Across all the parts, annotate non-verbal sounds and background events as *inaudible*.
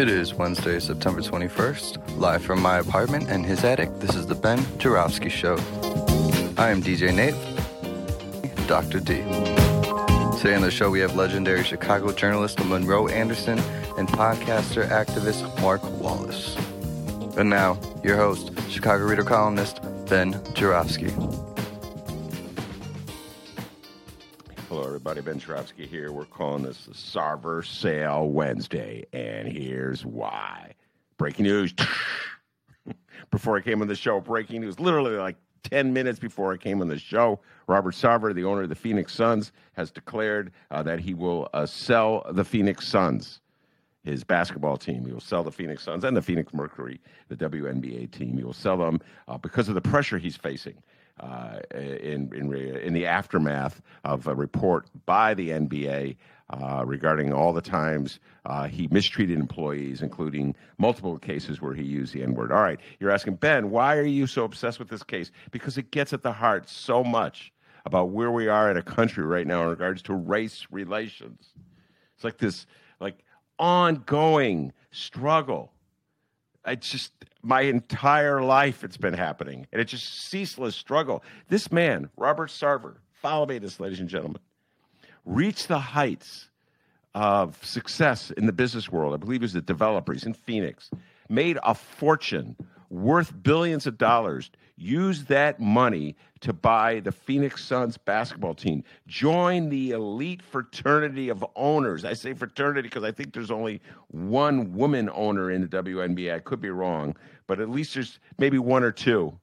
It is Wednesday, September 21st. Live from my apartment and his attic, this is the Ben Joravsky Show. I am DJ Nate, Dr. D. Today on the show, we have legendary Chicago journalist Monroe Anderson and podcaster activist Mark Wallace. And now, your host, Chicago Reader columnist Ben Joravsky. Hello, everybody. Ben Joravsky here. We're calling this the Sarver Sale Wednesday, and here's why. Breaking news. *laughs* before I came on the show, breaking news. Literally like 10 minutes before I came on the show, Robert Sarver, the owner of the Phoenix Suns, has declared uh, that he will uh, sell the Phoenix Suns, his basketball team. He will sell the Phoenix Suns and the Phoenix Mercury, the WNBA team. He will sell them uh, because of the pressure he's facing in, in, in the aftermath of a report by the NBA uh, regarding all the times uh, he mistreated employees, including multiple cases where he used the N word. All right, you're asking, Ben, why are you so obsessed with this case? Because it gets at the heart so much about where we are in a country right now in regards to race relations. It's like this, like ongoing struggle. I just my entire life it's been happening, and it's just ceaseless struggle. This man, Robert Sarver, follow me, this, ladies and gentlemen, reached the heights of success in the business world. I believe he was a developer. He's in Phoenix, made a fortune worth billions of dollars, use that money to buy the Phoenix Suns basketball team, join the elite fraternity of owners. I say fraternity because I think there's only one woman owner in the WNBA. I could be wrong, but at least there's maybe one or two.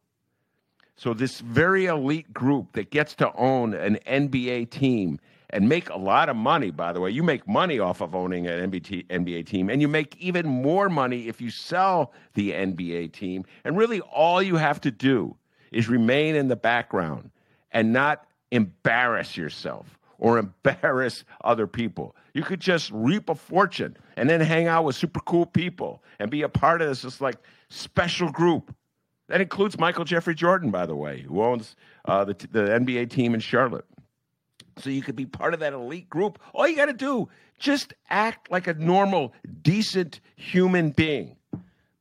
So, this very elite group that gets to own an NBA team and make a lot of money, by the way. You make money off of owning an NBA, team, and you make even more money if you sell the NBA team. And really, all you have to do is remain in the background and not embarrass yourself or *laughs* embarrass other people. You could just reap a fortune and then hang out with super cool people and be a part of this just like special group. That includes Michael Jeffrey Jordan, by the way, who owns uh, the, the NBA team in Charlotte so you could be part of that elite group. All you got to do, just act like a normal, decent human being.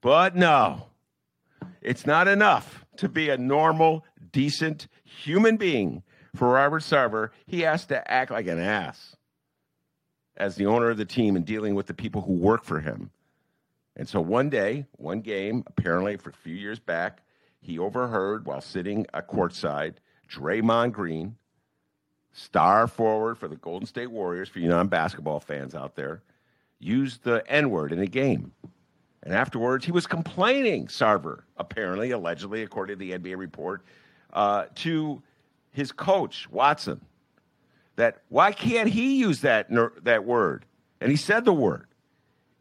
But no, it's not enough to be a normal, decent human being for Robert Sarver. He has to act like an ass as the owner of the team and dealing with the people who work for him. And so one day, one game, apparently for a few years back, he overheard while sitting at courtside Draymond Green star forward for the Golden State Warriors, for you non basketball fans out there, used the N word in a game. And afterwards, he was complaining, Sarver, apparently, allegedly, according to the NBA report, uh, to his coach, Watson, that why can't he use that, that word? And he said the word.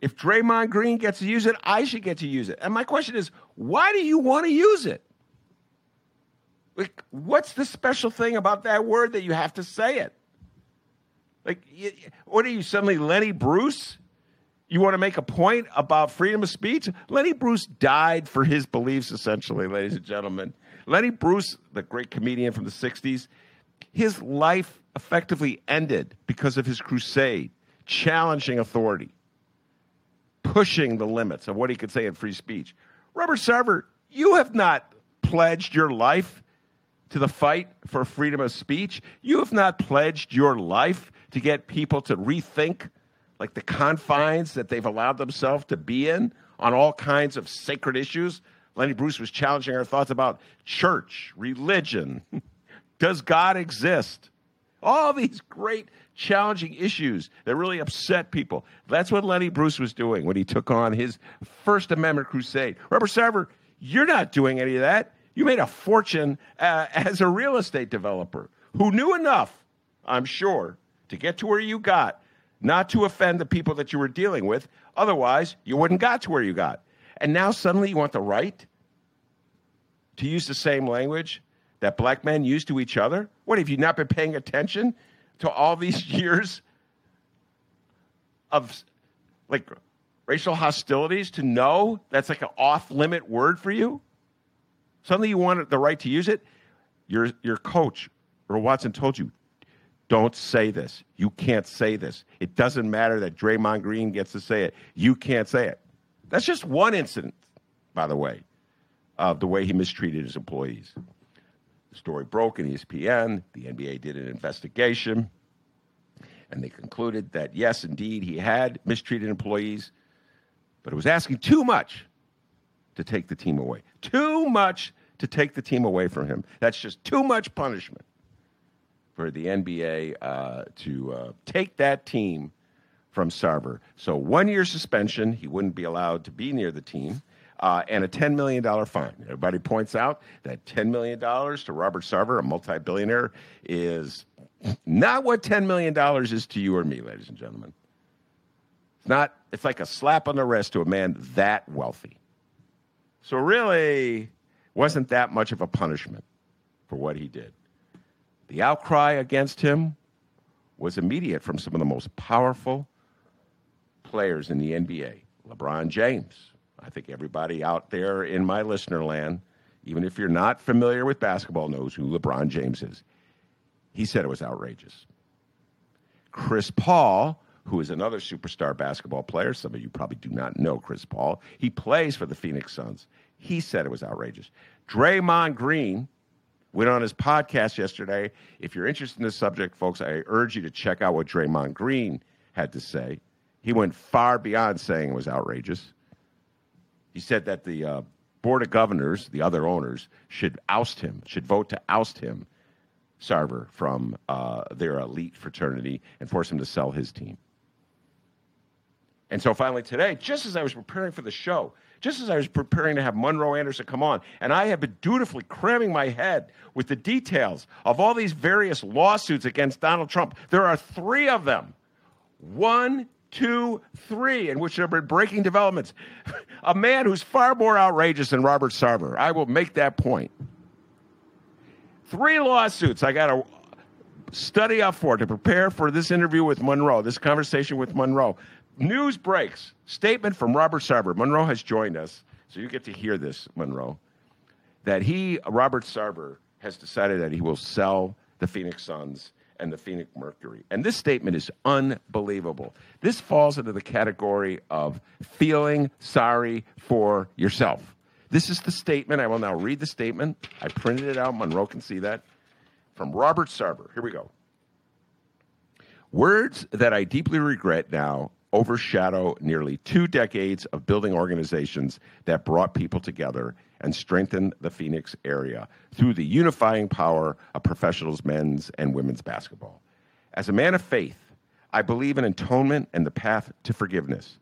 If Draymond Green gets to use it, I should get to use it. And my question is, why do you want to use it? Like, what's the special thing about that word that you have to say it? Like, what are you suddenly Lenny Bruce? You want to make a point about freedom of speech? Lenny Bruce died for his beliefs, essentially, ladies and gentlemen. Lenny Bruce, the great comedian from the 60s, his life effectively ended because of his crusade, challenging authority, pushing the limits of what he could say in free speech. Robert Sarver, you have not pledged your life to the fight for freedom of speech. You have not pledged your life to get people to rethink like the confines that they've allowed themselves to be in on all kinds of sacred issues. Lenny Bruce was challenging our thoughts about church, religion. *laughs* Does God exist? All these great challenging issues that really upset people. That's what Lenny Bruce was doing when he took on his First Amendment crusade. Robert Sarver, you're not doing any of that. You made a fortune uh, as a real estate developer who knew enough, I'm sure, to get to where you got, not to offend the people that you were dealing with. Otherwise, you wouldn't got to where you got. And now suddenly you want the right to use the same language that black men use to each other? What have you not been paying attention to all these *laughs* years of like racial hostilities to know that's like an off limit word for you? Suddenly you want the right to use it? Your, your coach, or Watson, told you, don't say this. You can't say this. It doesn't matter that Draymond Green gets to say it. You can't say it. That's just one incident, by the way, of the way he mistreated his employees. The story broke in ESPN. The NBA did an investigation, and they concluded that yes, indeed, he had mistreated employees, but it was asking too much to take the team away. Too much to take the team away from him. That's just too much punishment for the NBA uh, to uh, take that team from Sarver. So one year suspension, he wouldn't be allowed to be near the team, uh, and a $10 million fine. Everybody points out that $10 million to Robert Sarver, a multi-billionaire, is not what $10 million is to you or me, ladies and gentlemen. It's not, it's like a slap on the wrist to a man that wealthy. So really wasn't that much of a punishment for what he did. The outcry against him was immediate from some of the most powerful players in the NBA. LeBron James. I think everybody out there in my listener land, even if you're not familiar with basketball, knows who LeBron James is. He said it was outrageous. Chris Paul, who is another superstar basketball player, some of you probably do not know Chris Paul. He plays for the Phoenix Suns. He said it was outrageous. Draymond Green went on his podcast yesterday. If you're interested in this subject, folks, I urge you to check out what Draymond Green had to say. He went far beyond saying it was outrageous. He said that the uh, board of governors, the other owners, should oust him, should vote to oust him, Sarver, from uh, their elite fraternity and force him to sell his team. And so finally today, just as I was preparing for the show, just as I was preparing to have Monroe Anderson come on, and I have been dutifully cramming my head with the details of all these various lawsuits against Donald Trump. There are three of them. One two, three, in which there have been breaking developments. *laughs* A man who's far more outrageous than Robert Sarver. I will make that point. Three lawsuits I got to study up for to prepare for this interview with Monroe, this conversation with Monroe. News breaks. Statement from Robert Sarver. Monroe has joined us, so you get to hear this, Monroe. That he, Robert Sarver, has decided that he will sell the Phoenix Suns and the Phoenix Mercury. And this statement is unbelievable. This falls into the category of feeling sorry for yourself. This is the statement. I will now read the statement. I printed it out. Monroe can see that. From Robert Sarver. Here we go. Words that I deeply regret now overshadow nearly two decades of building organizations that brought people together and strengthened the Phoenix area through the unifying power of professionals men's and women's basketball. As a man of faith, I believe in atonement and the path to forgiveness.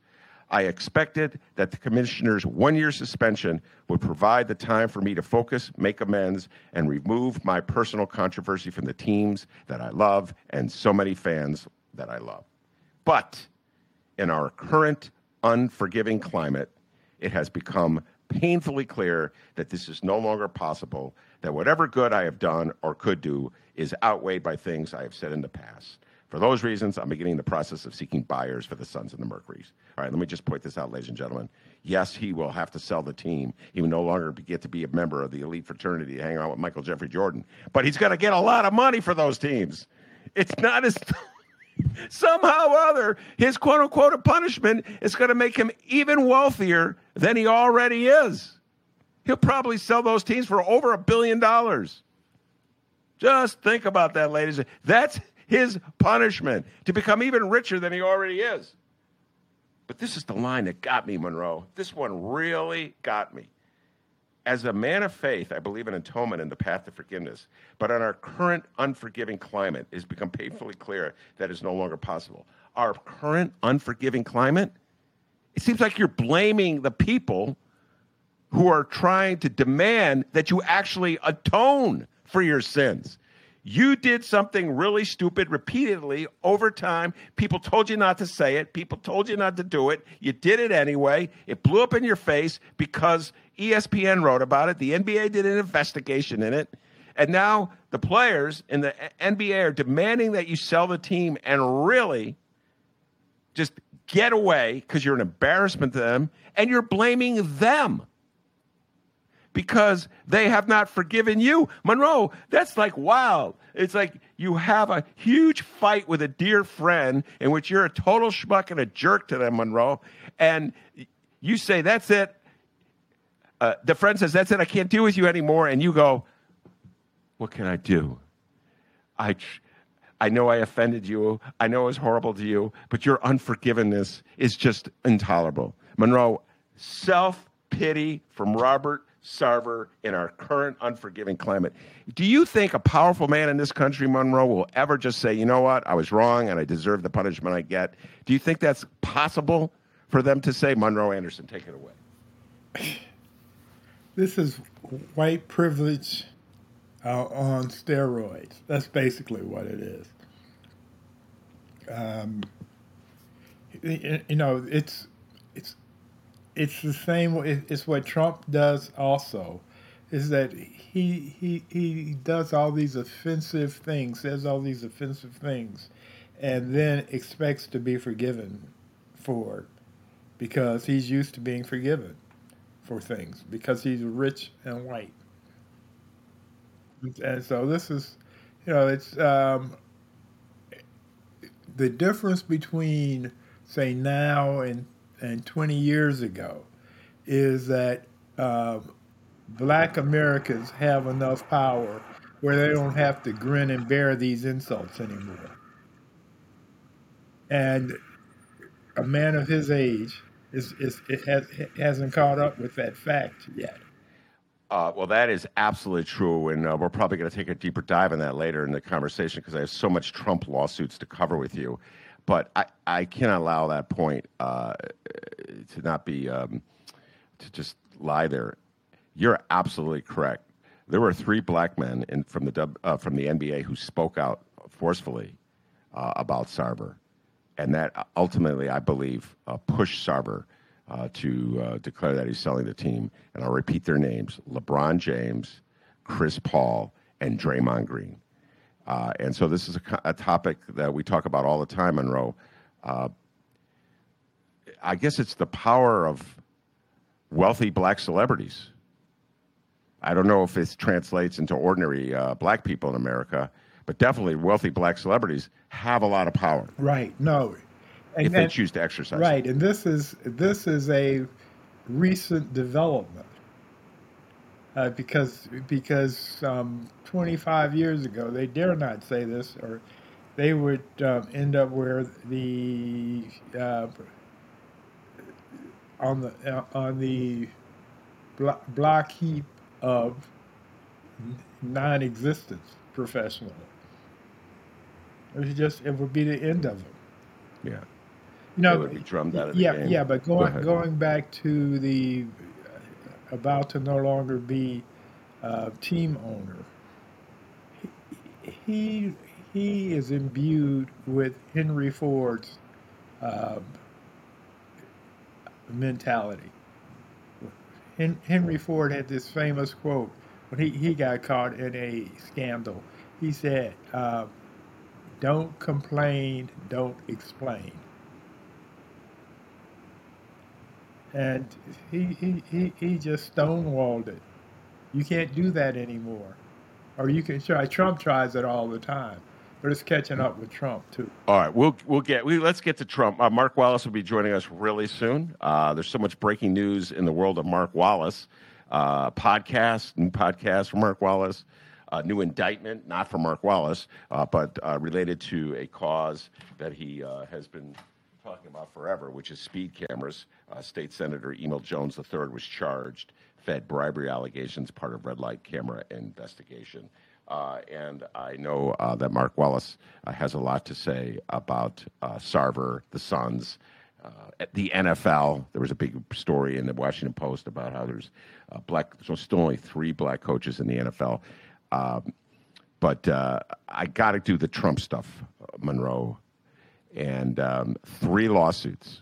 I expected that the commissioner's one year suspension would provide the time for me to focus, make amends, and remove my personal controversy from the teams that I love and so many fans that I love. But in our current unforgiving climate, it has become painfully clear that this is no longer possible, that whatever good I have done or could do is outweighed by things I have said in the past. For those reasons, I'm beginning the process of seeking buyers for the Suns and the Mercuries. All right, let me just point this out, ladies and gentlemen. Yes, he will have to sell the team. He will no longer get to be a member of the elite fraternity hang out with Michael Jeffrey Jordan. But he's going to get a lot of money for those teams. It's not as *laughs* somehow or other, his quote unquote punishment is going to make him even wealthier than he already is. He'll probably sell those teams for over a billion dollars. Just think about that, ladies. That's his punishment to become even richer than he already is. But this is the line that got me, Monroe. This one really got me. As a man of faith, I believe in atonement and the path to forgiveness. But in our current unforgiving climate, it has become painfully clear that is no longer possible. Our current unforgiving climate, it seems like you're blaming the people who are trying to demand that you actually atone for your sins. You did something really stupid repeatedly over time. People told you not to say it. People told you not to do it. You did it anyway. It blew up in your face because ESPN wrote about it. The NBA did an investigation in it. And now the players in the NBA are demanding that you sell the team and really just get away because you're an embarrassment to them and you're blaming them because they have not forgiven you. Monroe, that's like wow. It's like you have a huge fight with a dear friend in which you're a total schmuck and a jerk to them, Monroe, and you say, That's it. Uh, the friend says, That's it. I can't deal with you anymore. And you go, What can I do? I. I know I offended you. I know it was horrible to you, but your unforgiveness is just intolerable. Monroe, self pity from Robert Sarver in our current unforgiving climate. Do you think a powerful man in this country, Monroe, will ever just say, you know what, I was wrong and I deserve the punishment I get? Do you think that's possible for them to say, Monroe Anderson, take it away? *sighs* This is white privilege uh, on steroids. That's basically what it is. Um, you know, it's it's it's the same. It's what Trump does also, is that he he he does all these offensive things, says all these offensive things, and then expects to be forgiven for because he's used to being forgiven for things because he's rich and white. And so this is, you know, it's um, the difference between say now and and 20 years ago is that uh, black Americans have enough power where they don't have to grin and bear these insults anymore. And a man of his age is, is has, hasn't caught up with that fact yet. Uh, well, that is absolutely true, and uh, we're probably going to take a deeper dive in that later in the conversation because I have so much Trump lawsuits to cover with you. But I, I cannot allow that point uh, to not be um, to just lie there. You're absolutely correct. There were three black men in, from the uh, from the NBA who spoke out forcefully uh, about Sarver, and that ultimately, I believe, uh, pushed Sarver uh, to uh, declare that he's selling the team. And I'll repeat their names: LeBron James, Chris Paul, and Draymond Green. Uh, and so this is a, a, topic that we talk about all the time, Monroe. Uh, I guess it's the power of wealthy black celebrities. I don't know if it translates into ordinary uh, black people in America, but definitely wealthy black celebrities have a lot of power. Right. No. And, if they choose to exercise. Right. It. And this is this is a recent development uh, because because um, 25 years ago they dare not say this or they would um, end up where the uh, on the uh, on the block heap of non-existence professionally. It was just it would be the end of them. Yeah. You know, would be drummed out of yeah, game. yeah, but going Go going back to the about to no longer be team owner, he he is imbued with Henry Ford's uh, mentality. Henry Ford had this famous quote when he, he got caught in a scandal. He said, uh, Don't complain, don't explain. And he, he, he, he just stonewalled it. You can't do that anymore. Or you can try. Trump tries it all the time, but it's catching up with Trump too. All right, we'll we'll get we let's get to Trump. Uh, Mark Wallace will be joining us really soon. Uh, there's so much breaking news in the world of Mark Wallace. Uh, podcast, new podcast from Mark Wallace. A new indictment, not for Mark Wallace, uh, but uh, related to a cause that he uh, has been talking about forever, which is speed cameras. Uh, State Senator Emil Jones III was charged, fed bribery allegations, part of red light camera investigation. Uh, and I know uh, that Mark Wallace uh, has a lot to say about uh, Sarver, the Suns, uh, the NFL. There was a big story in the Washington Post about how there's black, so still only three black coaches in the NFL. Um, but I got to do the Trump stuff, Monroe, and um, three lawsuits.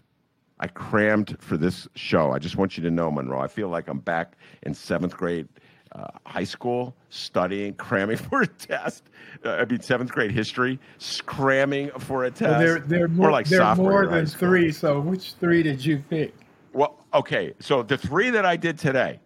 I crammed for this show. I just want you to know, Monroe. I feel like I'm back in seventh grade uh, high school, studying, cramming *laughs* for a test. Uh, I mean, seventh grade history, cramming for a test. Well, there are more, like sophomore more than three. So which three did you pick? Well, okay. So the three that I did today,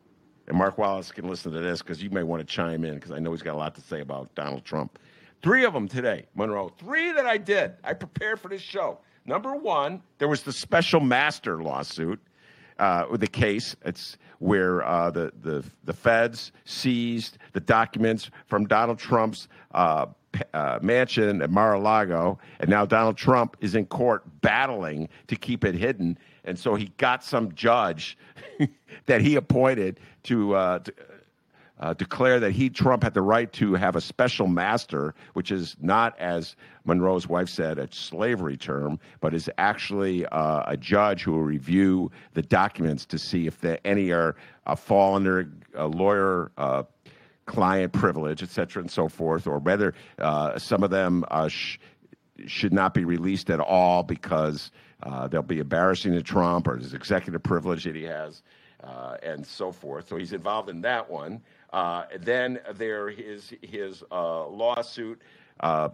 and Mark Wallace can listen to this because you may want to chime in because I know he's got a lot to say about Donald Trump. Three of them today, Monroe. Three that I did. I prepared for this show. Number one, there was the special master lawsuit uh, with the case. It's where uh, the, the the feds seized the documents from Donald Trump's uh, uh, mansion at Mar-a-Lago, and now Donald Trump is in court battling to keep it hidden. And so he got some judge *laughs* that he appointed to. Uh, to uh, declare that he, Trump, had the right to have a special master, which is not, as Monroe's wife said, a slavery term, but is actually uh, a judge who will review the documents to see if the, any are uh, fall under a lawyer. Uh, client privilege, et cetera, and so forth, or whether uh, some of them uh, sh- should not be released at all because uh, they'll be embarrassing to Trump or his executive privilege that he has, uh, and so forth. So he's involved in that one. Uh, then there is his uh, lawsuit. Uh,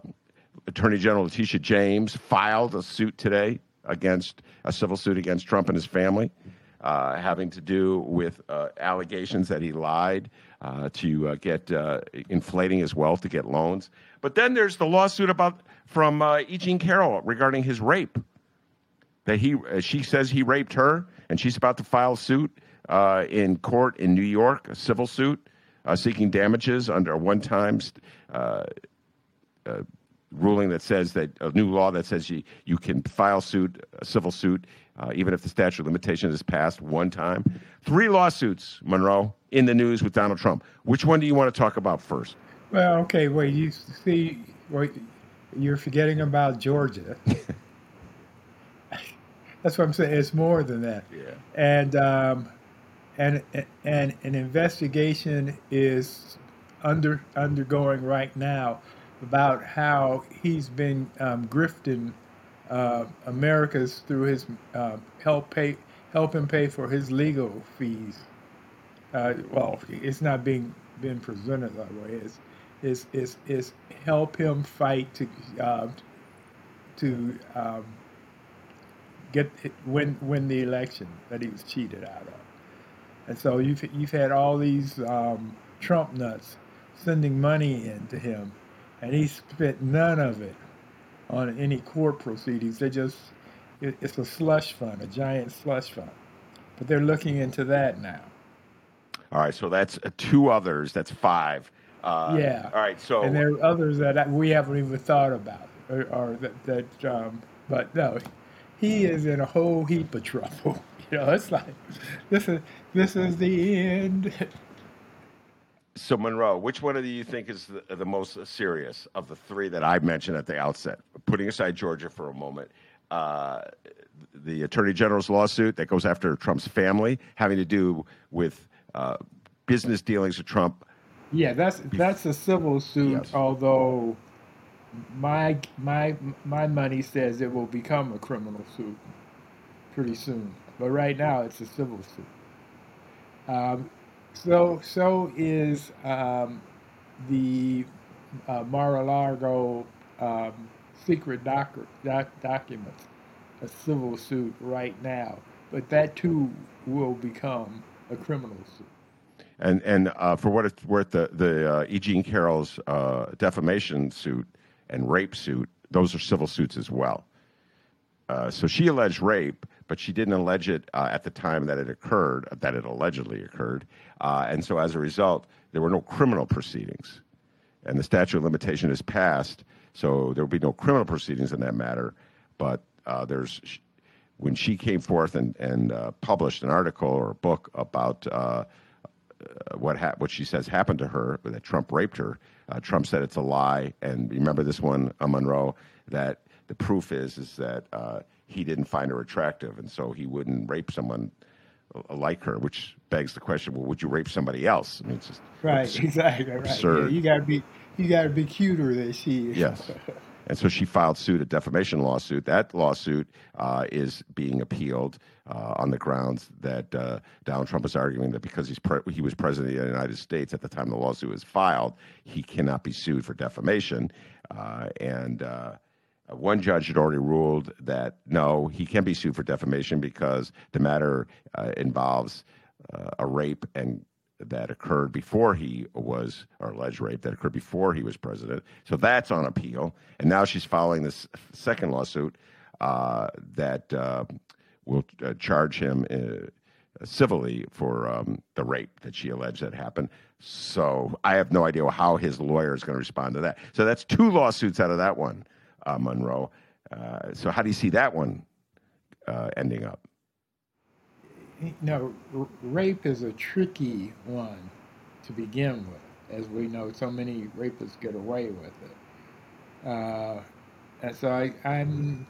Attorney General Letitia James filed a suit today against a civil suit against Trump and his family, uh, having to do with uh, allegations that he lied uh, to get inflating his wealth to get loans. But then there's the lawsuit about from uh, E. Jean Carroll regarding his rape. That he, she says he raped her, and she's about to file suit in court in New York, a civil suit uh, seeking damages under a one-time uh, uh, ruling that says that a new law that says you, you can file suit, a civil suit, uh, even if the statute of limitations is passed one time. Three lawsuits, Monroe, in the news with Donald Trump. Which one do you want to talk about first? Well, okay. Wait, you see, wait, you're forgetting about Georgia. *laughs* That's what I'm saying. It's more than that. Yeah. And um, and and an investigation is under undergoing right now about how he's been um, grifting uh, Americans through his uh, help pay help him pay for his legal fees. Uh, well, it's not being being presented that way. It's is is is help him fight to uh, to um, get win win the election that he was cheated out of. And so you've you've had all these um, Trump nuts sending money in to him, and he spent none of it on any court proceedings. They just it, it's a slush fund, a giant slush fund. But they're looking into that now. All right, so that's uh, two others. That's five. Uh, Yeah. All right, so and there are others that we haven't even thought about, or, or that, that um, but no, he is in a whole heap of trouble. *laughs* You know, it's like this is this is the end. *laughs* So Monroe, which one do you think is the, the most serious of the three that I mentioned at the outset? Putting aside Georgia for a moment, uh, the Attorney General's lawsuit that goes after Trump's family, having to do with uh, business dealings with Trump. Yeah, that's that's a civil suit. Yes. Although my my my money says it will become a criminal suit pretty soon. But right now, it's a civil suit. Um, so so is um, the uh, Mar-a-Lago um, secret doc, doc, documents a civil suit right now. But that too will become a criminal suit. And and uh, for what it's worth, the the uh, E. Jean Carroll's uh, defamation suit and rape suit, those are civil suits as well. Uh, so she alleged rape, but she didn't allege it uh, at the time that it occurred, that it allegedly occurred. Uh, and so as a result, there were no criminal proceedings. And the statute of limitation is passed, so there will be no criminal proceedings in that matter. But uh, there's, when she came forth and, and uh, published an article or a book about uh, uh, what hap- what she says happened to her, that Trump raped her. Uh, Trump said it's a lie, and remember this one, uh, Monroe, that the proof is is that uh, he didn't find her attractive, and so he wouldn't rape someone like her. Which begs the question: Well, would you rape somebody else? I mean, it's just right, exactly, *laughs* right. Yeah, absurd. you gotta be you gotta be cuter than she is. Yes. *laughs* And so she filed suit, a defamation lawsuit. That lawsuit uh, is being appealed uh, on the grounds that uh, Donald Trump is arguing that because he's pre- he was president of the United States at the time the lawsuit was filed, he cannot be sued for defamation. Uh, and uh, one judge had already ruled that no, he can't be sued for defamation because the matter uh, involves uh, a rape and that occurred before he was, or alleged rape that occurred before he was president. So that's on appeal. And now she's filing this second lawsuit uh, that uh, will uh, charge him uh, civilly for um, the rape that she alleged that happened. So I have no idea how his lawyer is going to respond to that. So that's two lawsuits out of that one, uh, Monroe. Uh, so how do you see that one uh, ending up? Know, r- rape is a tricky one to begin with, as we know. So many rapists get away with it, uh, and so I, I'm,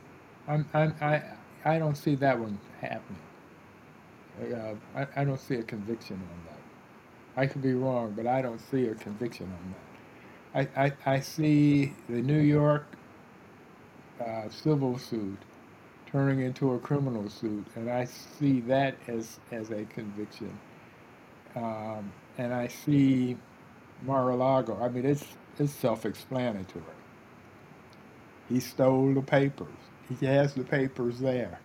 I'm, I'm, I, I don't see that one happening. Uh, I, I don't see a conviction on that. I could be wrong, but I don't see a conviction on that. I, I, I see the New York civil suit turning into a criminal suit, and I see that as as a conviction. Um, and I see Mar-a-Lago. I mean, it's it's self-explanatory. He stole the papers. He has the papers there.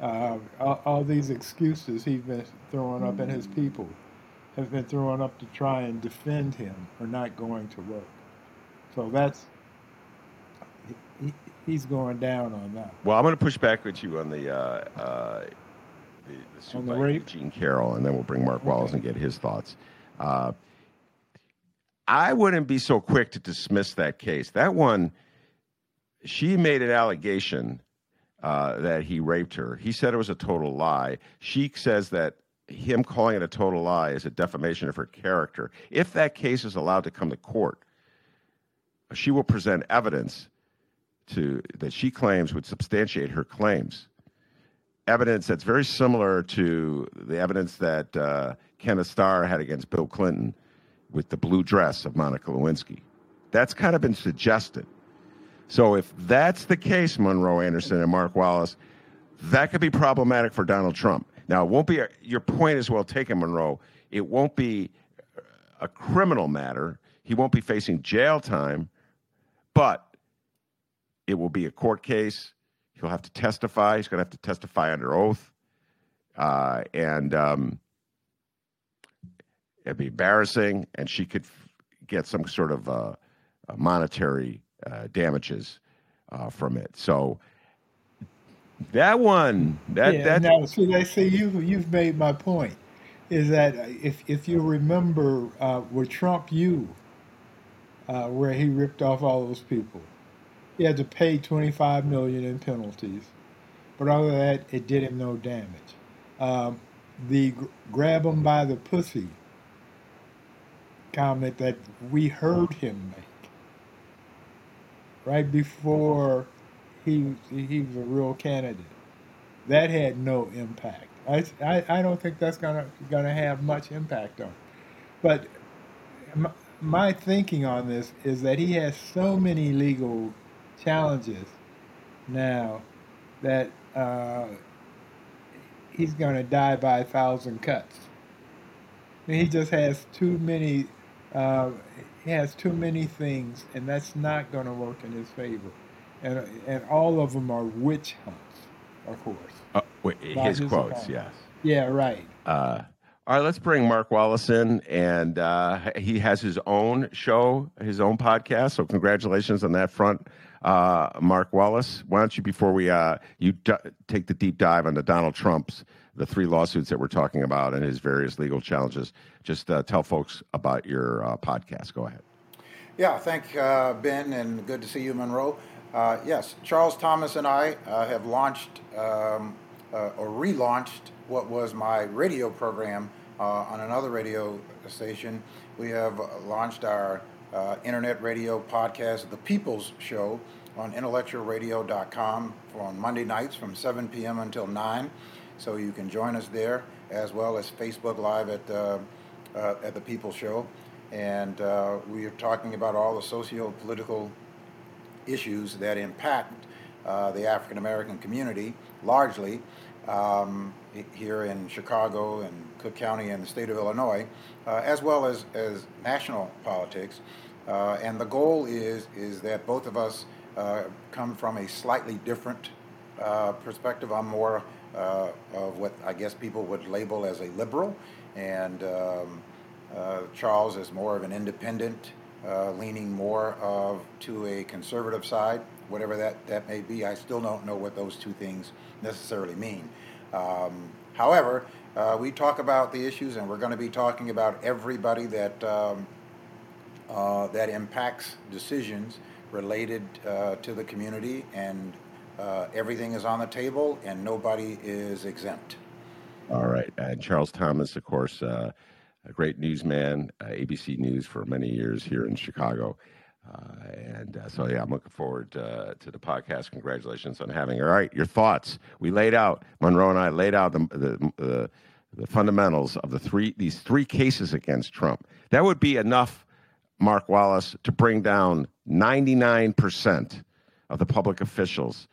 Uh, all, all these excuses he's been throwing up, and his people have been throwing up to try and defend him are not going to work. So that's he's going down on that. Well, I'm going to push back with you on the uh, uh, the, the suit On the by rape? Jean Carroll, and then we'll bring Mark Wallace and get his thoughts. Uh, I wouldn't be so quick to dismiss that case. That one, she made an allegation uh, that he raped her. He said it was a total lie. She says that him calling it a total lie is a defamation of her character. If that case is allowed to come to court, she will present evidence to that she claims would substantiate her claims. Evidence that's very similar to the evidence that uh, Kenneth Starr had against Bill Clinton with the blue dress of Monica Lewinsky. That's kind of been suggested. So if that's the case, Monroe Anderson and Mark Wallace, that could be problematic for Donald Trump. Now, it won't be a, your point is well taken, Monroe. It won't be a criminal matter. He won't be facing jail time, but it will be a court case. He'll have to testify. He's going to have to testify under oath, uh, and um, it'd be embarrassing. And she could f- get some sort of uh, uh, monetary uh, damages uh, from it. So that one, that yeah, that now see, they see you. You've made my point. Is that if if you remember uh, with Trump, you uh, where he ripped off all those people, he had to pay twenty five million in penalties, but other than that, it did him no damage. Um, the grab him by the pussy comment that we heard him make right before he he was a real candidate. That had no impact. I, I, I don't think that's gonna gonna have much impact on. But my, my thinking on this is that he has so many legal challenges now that uh, he's gonna die by a thousand cuts. I mean, he just has too many. Uh, he has too many things, and that's not going to work in his favor. And and all of them are witch hunts, of course. uh, wait, his his quotes, yes. Yeah, right. Uh, all right, let's bring Mark Wallace in, and uh, he has his own show, his own podcast. So congratulations on that front, uh, Mark Wallace. Why don't you, before we uh, you d- take the deep dive into Donald Trump's the three lawsuits that we're talking about and his various legal challenges, just uh, tell folks about your uh, podcast. Go ahead. Yeah, thank uh, Ben, and good to see you, Monroe. Uh, yes, Charles Thomas and I have launched um, or relaunched what was my radio program on another radio station. We have launched our uh, internet radio podcast, The People's Show, on intellectualradio.com on Monday nights from 7 p.m. until 9. So you can join us there, as well as Facebook Live at, uh, uh, at the People Show. And uh, we are talking about all the socio political issues that impact uh, the African American community largely um, here in Chicago and Cook County and the state of Illinois, uh, as well as, as national politics. Uh, and the goal is, is that both of us come from a slightly different uh, perspective. I'm more uh, of what I guess people would label as a liberal, and um, uh, Charles is more of an independent, leaning more of to a conservative side, whatever that, that may be. I still don't know what those two things necessarily mean. Um, however, uh, we talk about the issues, and we're going to be talking about everybody that um, uh, that impacts decisions related uh, to the community, and uh, everything is on the table, and nobody is exempt. All right, and Charles Thomas, of course, uh, a great newsman, uh, ABC News for many years here in Chicago. Uh, and uh, so, yeah, I'm looking forward to the podcast. Congratulations on having. All right, your thoughts. We laid out Monroe and I laid out the the, the, the fundamentals of the three these three cases against Trump. That would be enough, Mark Wallace, to bring down 99 percent of the public officials,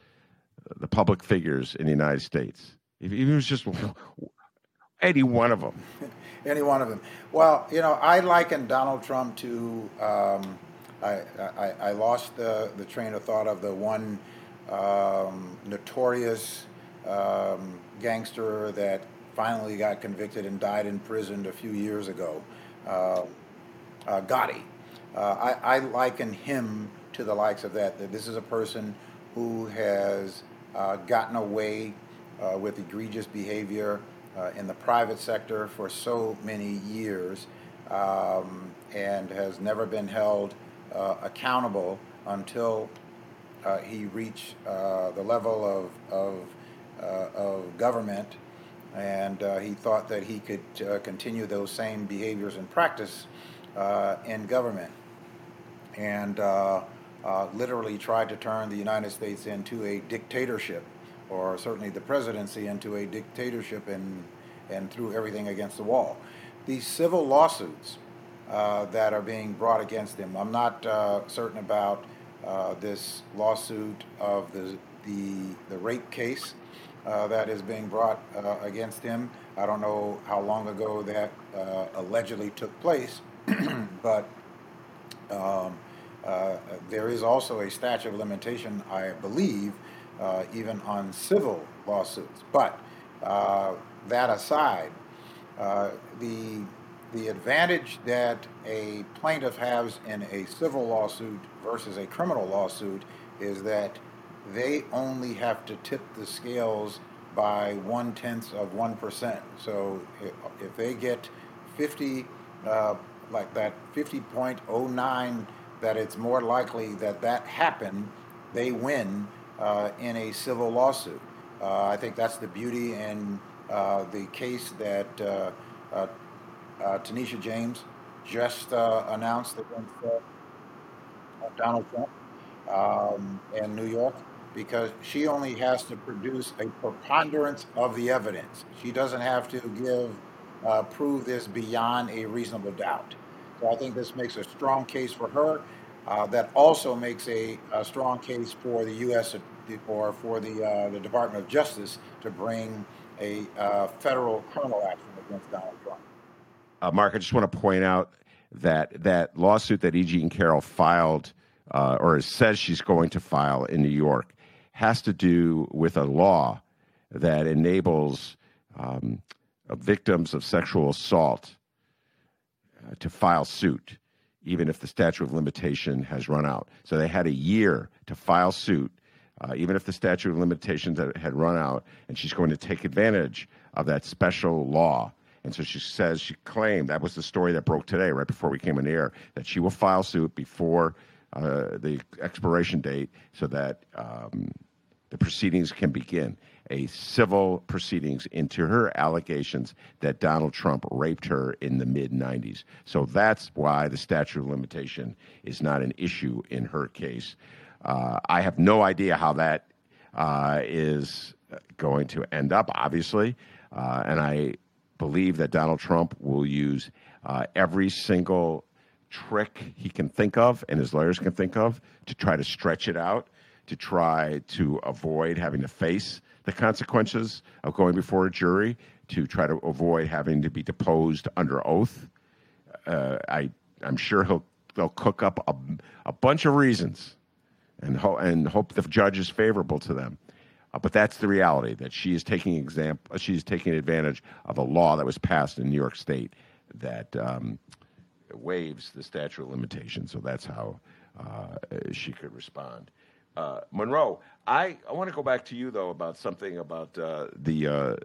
the public figures in the United States. If was just any one of them. *laughs* any one of them. Well, you know, I liken Donald Trump to. Um, I, I, I lost the, the train of thought of the one um, notorious um, gangster that finally got convicted and died in prison a few years ago, uh, uh, Gotti. Uh, I, I, liken him to the likes of that, that this is a person who has uh, gotten away uh, with egregious behavior in the private sector for so many years um, and has never been held accountable until uh, he reached uh, the level of, of, uh, of government. And he thought that he could continue those same behaviors and practice in government and literally tried to turn the United States into a dictatorship or certainly the presidency into a dictatorship and, and threw everything against the wall. These civil lawsuits uh, that are being brought against him. I'm not uh, certain about uh, this lawsuit of the, the, the rape case uh, that is being brought uh, against him. I don't know how long ago that allegedly took place, *clears throat* but um, Uh, there is also a statute of limitation, I believe, uh, even on civil lawsuits. But uh, that aside, the the advantage that a plaintiff has in a civil lawsuit versus a criminal lawsuit is that they only have to tip the scales by one tenth of one percent. So if, if, they get 50, uh, like that 50.09, that it's more likely that that happened, they win uh, in a civil lawsuit. Uh, I think that's the beauty in uh, the case that uh, uh, uh, Tanisha James just uh, announced against Donald Trump um, in New York because she only has to produce a preponderance of the evidence. She doesn't have to give prove this beyond a reasonable doubt. So I think this makes a strong case for her. Uh, that also makes a, a, strong case for the U.S. or for the uh, the Department of Justice to bring a uh, federal criminal action against Donald Trump. Uh, Mark, I just want to point out that that lawsuit that E. Jean Carroll filed, uh, or says she's going to file in New York, has to do with a law that enables um, victims of sexual assault to file suit, even if the statute of limitation has run out. So they had a year to file suit, uh, even if the statute of limitations had run out, and she's going to take advantage of that special law and so she says she claimed that was the story that broke today, right before we came in the air, that she will file suit before uh, the expiration date so that um, the proceedings can begin. A civil proceedings into her allegations that Donald Trump raped her in the mid 90s. So that's why the statute of limitation is not an issue in her case. Uh, I have no idea how that uh, is going to end up, obviously. Uh, and I believe that Donald Trump will use uh, every single trick he can think of and his lawyers can think of to try to stretch it out, to try to avoid having to face the consequences of going before a jury, to try to avoid having to be deposed under oath. Uh, I, I'm sure he'll they'll cook up a, a bunch of reasons and, ho- and hope the judge is favorable to them. Uh, but that's the reality that she is taking exam- she's taking advantage of a law that was passed in New York State that um, waives the statute of limitations. So that's how uh, she could respond. Uh, Monroe, I, I want to go back to you though about something about uh, the uh,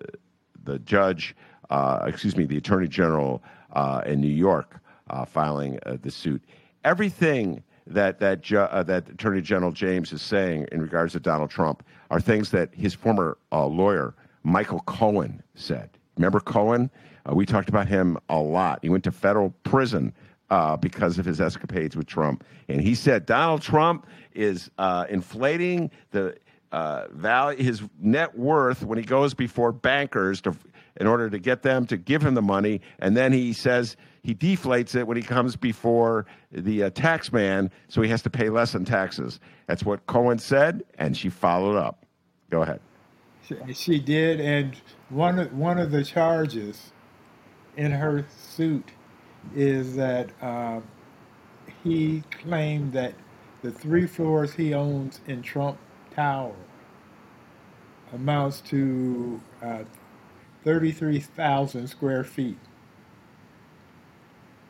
the judge, uh, excuse me, the attorney general uh, in New York filing the suit. Everything that that ju- that Attorney General James is saying in regards to Donald Trump are things that his former lawyer Michael Cohen said. Remember Cohen? Uh, we talked about him a lot. He went to federal prison uh, because of his escapades with Trump. And he said Donald Trump is uh, inflating the uh, value, his net worth when he goes before bankers to, in order to get them to give him the money. And then he says he deflates it when he comes before the uh, tax man, so he has to pay less in taxes. That's what Cohen said, and she followed up. Go ahead. She, did, and one one of the charges in her suit is that uh, he claimed that the three floors he owns in Trump Tower amounts to uh, 33,000 square feet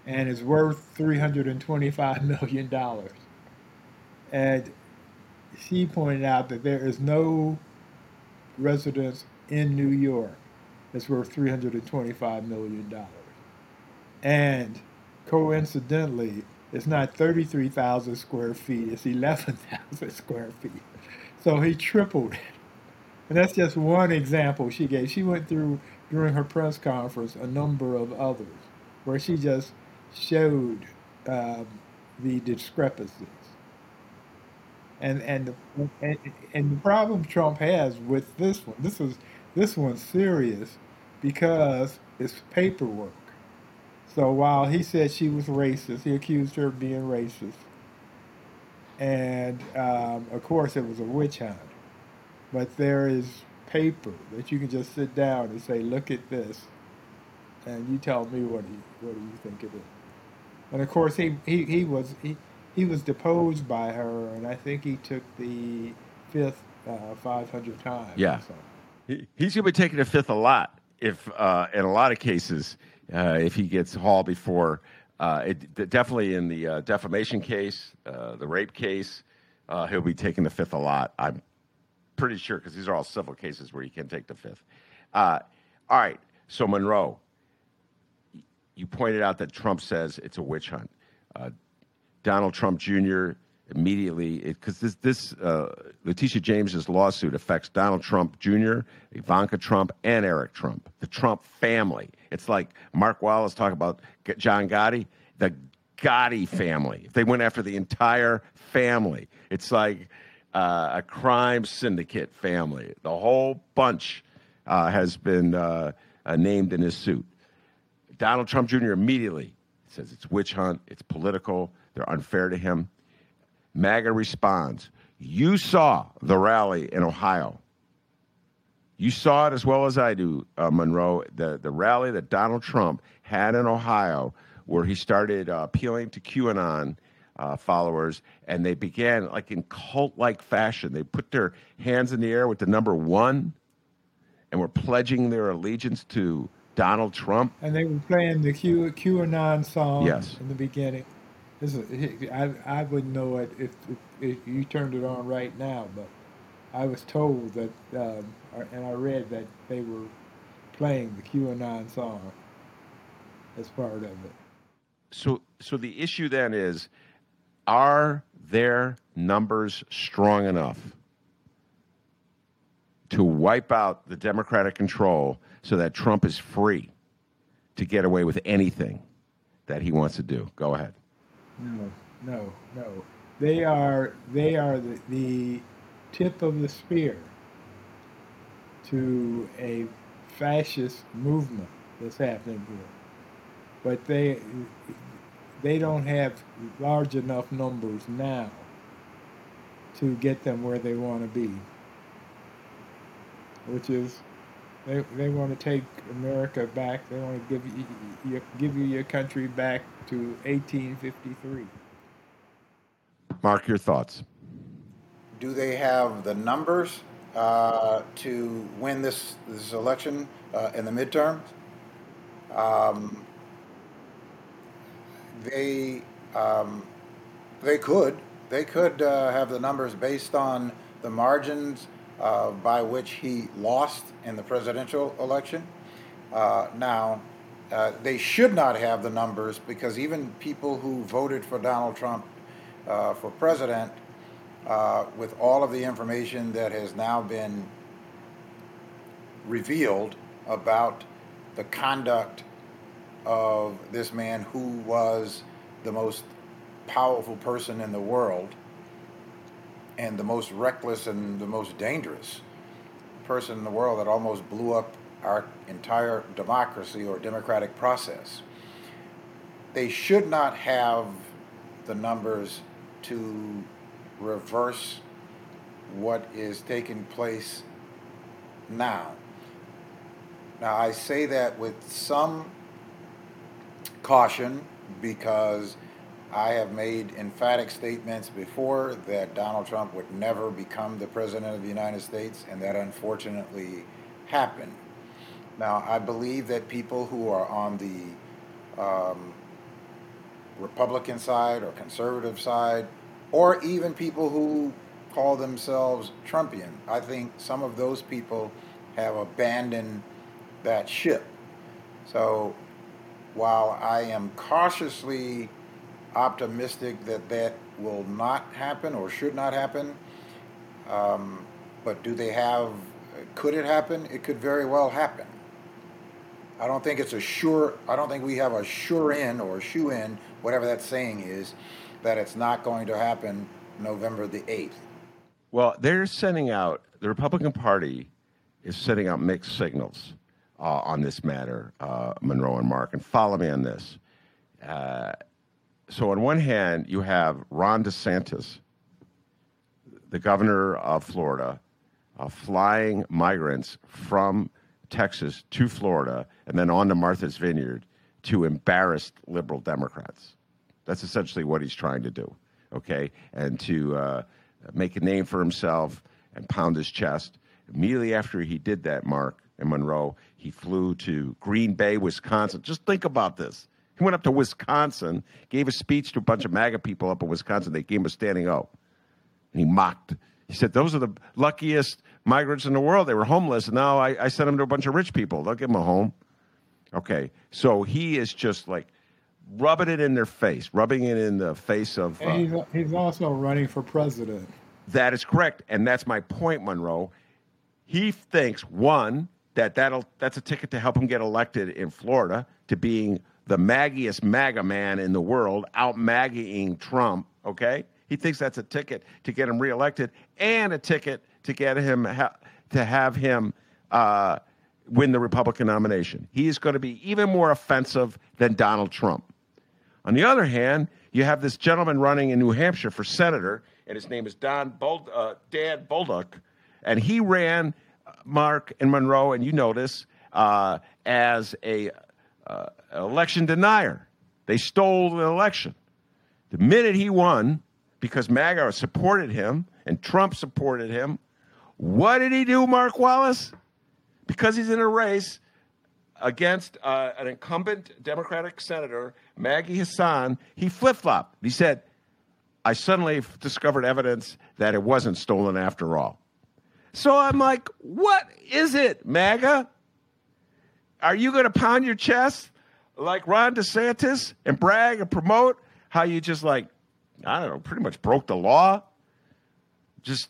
and is worth $325 million. And she pointed out that there is no residence in New York that's worth $325 million. And coincidentally, it's not 33,000 square feet, it's 11,000 *laughs* square feet. So he tripled it. And that's just one example she gave. She went through during her press conference a number of others where she just showed um, the discrepancies. And and the, and, and the problem Trump has with this one, this is this one's serious because it's paperwork. So while he said she was racist, he accused her of being racist. And um, of course, it was a witch hunt. But there is paper that you can just sit down and say, look at this. And you tell me what, you, what do you think of it? And of course, he, he, he, was, he, he was deposed by her, and I think he took the fifth uh, 500 times. Yeah. He, he's going to be taking the fifth a lot if, uh, in a lot of cases, uh, if he gets hauled before. Uh, it, definitely in the uh, defamation case, uh, the rape case, uh, he'll be taking the fifth a lot. I'm pretty sure because these are all civil cases where you can take the fifth. all right, so Monroe, you pointed out that Trump says it's a witch hunt. Donald Trump Jr. immediately, because this, this Letitia James's lawsuit affects Donald Trump Jr., Ivanka Trump, and Eric Trump, the Trump family. It's like Mark Wallace talking about John Gotti, the Gotti family. If they went after the entire family, it's like uh, a crime syndicate family. The whole bunch uh, has been uh, named in his suit. Donald Trump Jr. immediately says it's witch hunt, it's political, they're unfair to him. MAGA responds, You saw the rally in Ohio. You saw it as well as I do, uh, Monroe. The the rally that Donald Trump had in Ohio, where he started uh, appealing to QAnon uh, followers, and they began like in cult-like fashion. They put their hands in the air with the number one, and were pledging their allegiance to Donald Trump. And they were playing the Q, QAnon song yes. in the beginning. This is, I, I wouldn't know it if, if, if you turned it on right now, but I was told that, um, and I read that they were playing the QAnon song as part of it. So, so the issue then is, are their numbers strong enough to wipe out the Democratic control so that Trump is free to get away with anything that he wants to do? Go ahead. No, no, no. they are they are the, the tip of the spear to a fascist movement that's happening here. But they they don't have large enough numbers now to get them where they want to be, which is they, they want to take America back. They want to give you, you give you your country back to 1853. Mark, your thoughts. Do they have the numbers uh, to win this this election uh, in the midterms? Um, they um, they could they could uh, have the numbers based on the margins uh, by which he lost in the presidential election. Uh, now, uh, they should not have the numbers because even people who voted for Donald Trump uh, for president, uh, with all of the information that has now been revealed about the conduct of this man who was the most powerful person in the world and the most reckless and the most dangerous person in the world that almost blew up our entire democracy or democratic process. They should not have the numbers to reverse what is taking place now. Now, I say that with some caution because I have made emphatic statements before that Donald Trump would never become the President of the United States, and that unfortunately happened. Now, I believe that people who are on the um, Republican side or conservative side, or even people who call themselves Trumpian, I think some of those people have abandoned that ship. So while I am cautiously optimistic that that will not happen or should not happen, um, but do they have, could it happen? It could very well happen. I don't think it's a sure, I don't think we have a sure in or a shoe in, whatever that saying is, that it's not going to happen November the 8th. Well, they're sending out, the Republican Party is sending out mixed signals uh, on this matter, uh, Monroe and Mark, and follow me on this. Uh, so, on one hand, you have Ron DeSantis, the governor of Florida, uh, flying migrants from Texas to Florida and then on to Martha's Vineyard to embarrass liberal Democrats. That's essentially what he's trying to do, okay? And to uh, make a name for himself and pound his chest. Immediately after he did that, Mark and Monroe, he flew to Green Bay, Wisconsin. Just think about this. He went up to Wisconsin, gave a speech to a bunch of MAGA people up in Wisconsin. They gave him a standing O. And he mocked. He said, Those are the luckiest migrants in the world. They were homeless. And now I, I sent them to a bunch of rich people. They'll give them a home. Okay. So he is just like rubbing it in their face, rubbing it in the face of. Uh, he's, he's also running for president. That is correct. And that's my point, Monroe. He thinks, one, that that'll, that's a ticket to help him get elected in Florida to being the maggiest MAGA man in the world, out magging Trump, okay? He thinks that's a ticket to get him reelected and a ticket to get him ha- to have him uh, win the Republican nomination. He is going to be even more offensive than Donald Trump. On the other hand, you have this gentleman running in New Hampshire for senator, and his name is Don Buld- uh, Dan Bolduc, and he ran uh, Mark and Monroe, and you this, uh, as a uh, election denier. They stole the election. The minute he won, because MAGA supported him and Trump supported him, what did he do, Mark Wallace? Because he's in a race against uh, an incumbent Democratic senator, Maggie Hassan, he flip flopped. He said, I suddenly discovered evidence that it wasn't stolen after all. So I'm like, what is it, MAGA? Are you going to pound your chest like Ron DeSantis and brag and promote how you just like, I don't know, pretty much broke the law? Just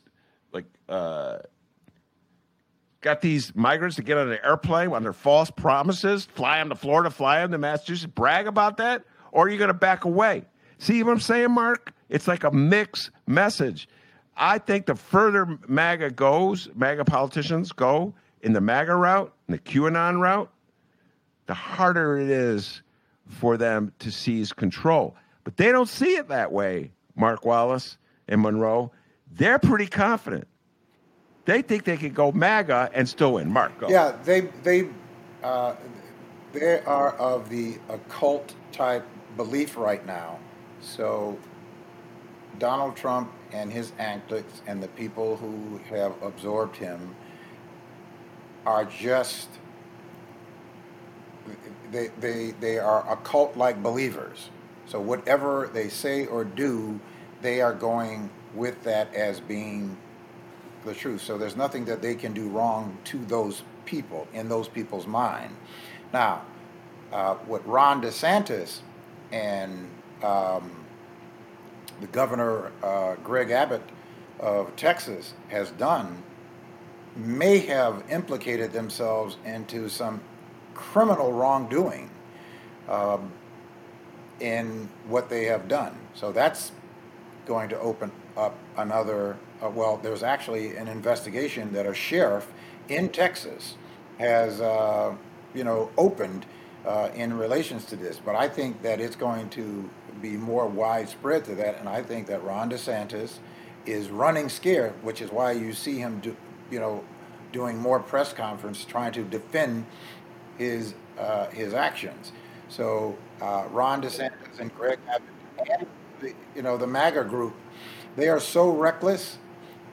like, uh, got these migrants to get on an airplane under false promises, fly them to Florida, fly them to Massachusetts, brag about that? Or are you going to back away? See what I'm saying, Mark? It's like a mixed message. I think the further MAGA goes, MAGA politicians go in the MAGA route, in the QAnon route, the harder it is for them to seize control. But they don't see it that way, Mark Wallace and Monroe. They're pretty confident. They think they can go MAGA and still win. Mark, go. Yeah, they they uh, they are of the occult type belief right now. So Donald Trump and his antics and the people who have absorbed him are just they they they are occult like believers. So whatever they say or do, they are going with that as being the truth. So there's nothing that they can do wrong to those people in those people's mind. Now, uh, what Ron DeSantis and um, the governor uh, Greg Abbott of Texas has done may have implicated themselves into some criminal wrongdoing um, in what they have done. So that's going to open up another. Uh, well, there's actually an investigation that a sheriff in Texas has, uh, you know, opened uh, in relations to this. But I think that it's going to be more widespread to that, and I think that Ron DeSantis is running scared, which is why you see him, do, you know, doing more press conference trying to defend his uh, his actions. So uh, Ron DeSantis and Greg Abbott and the, you know the MAGA group, they are so reckless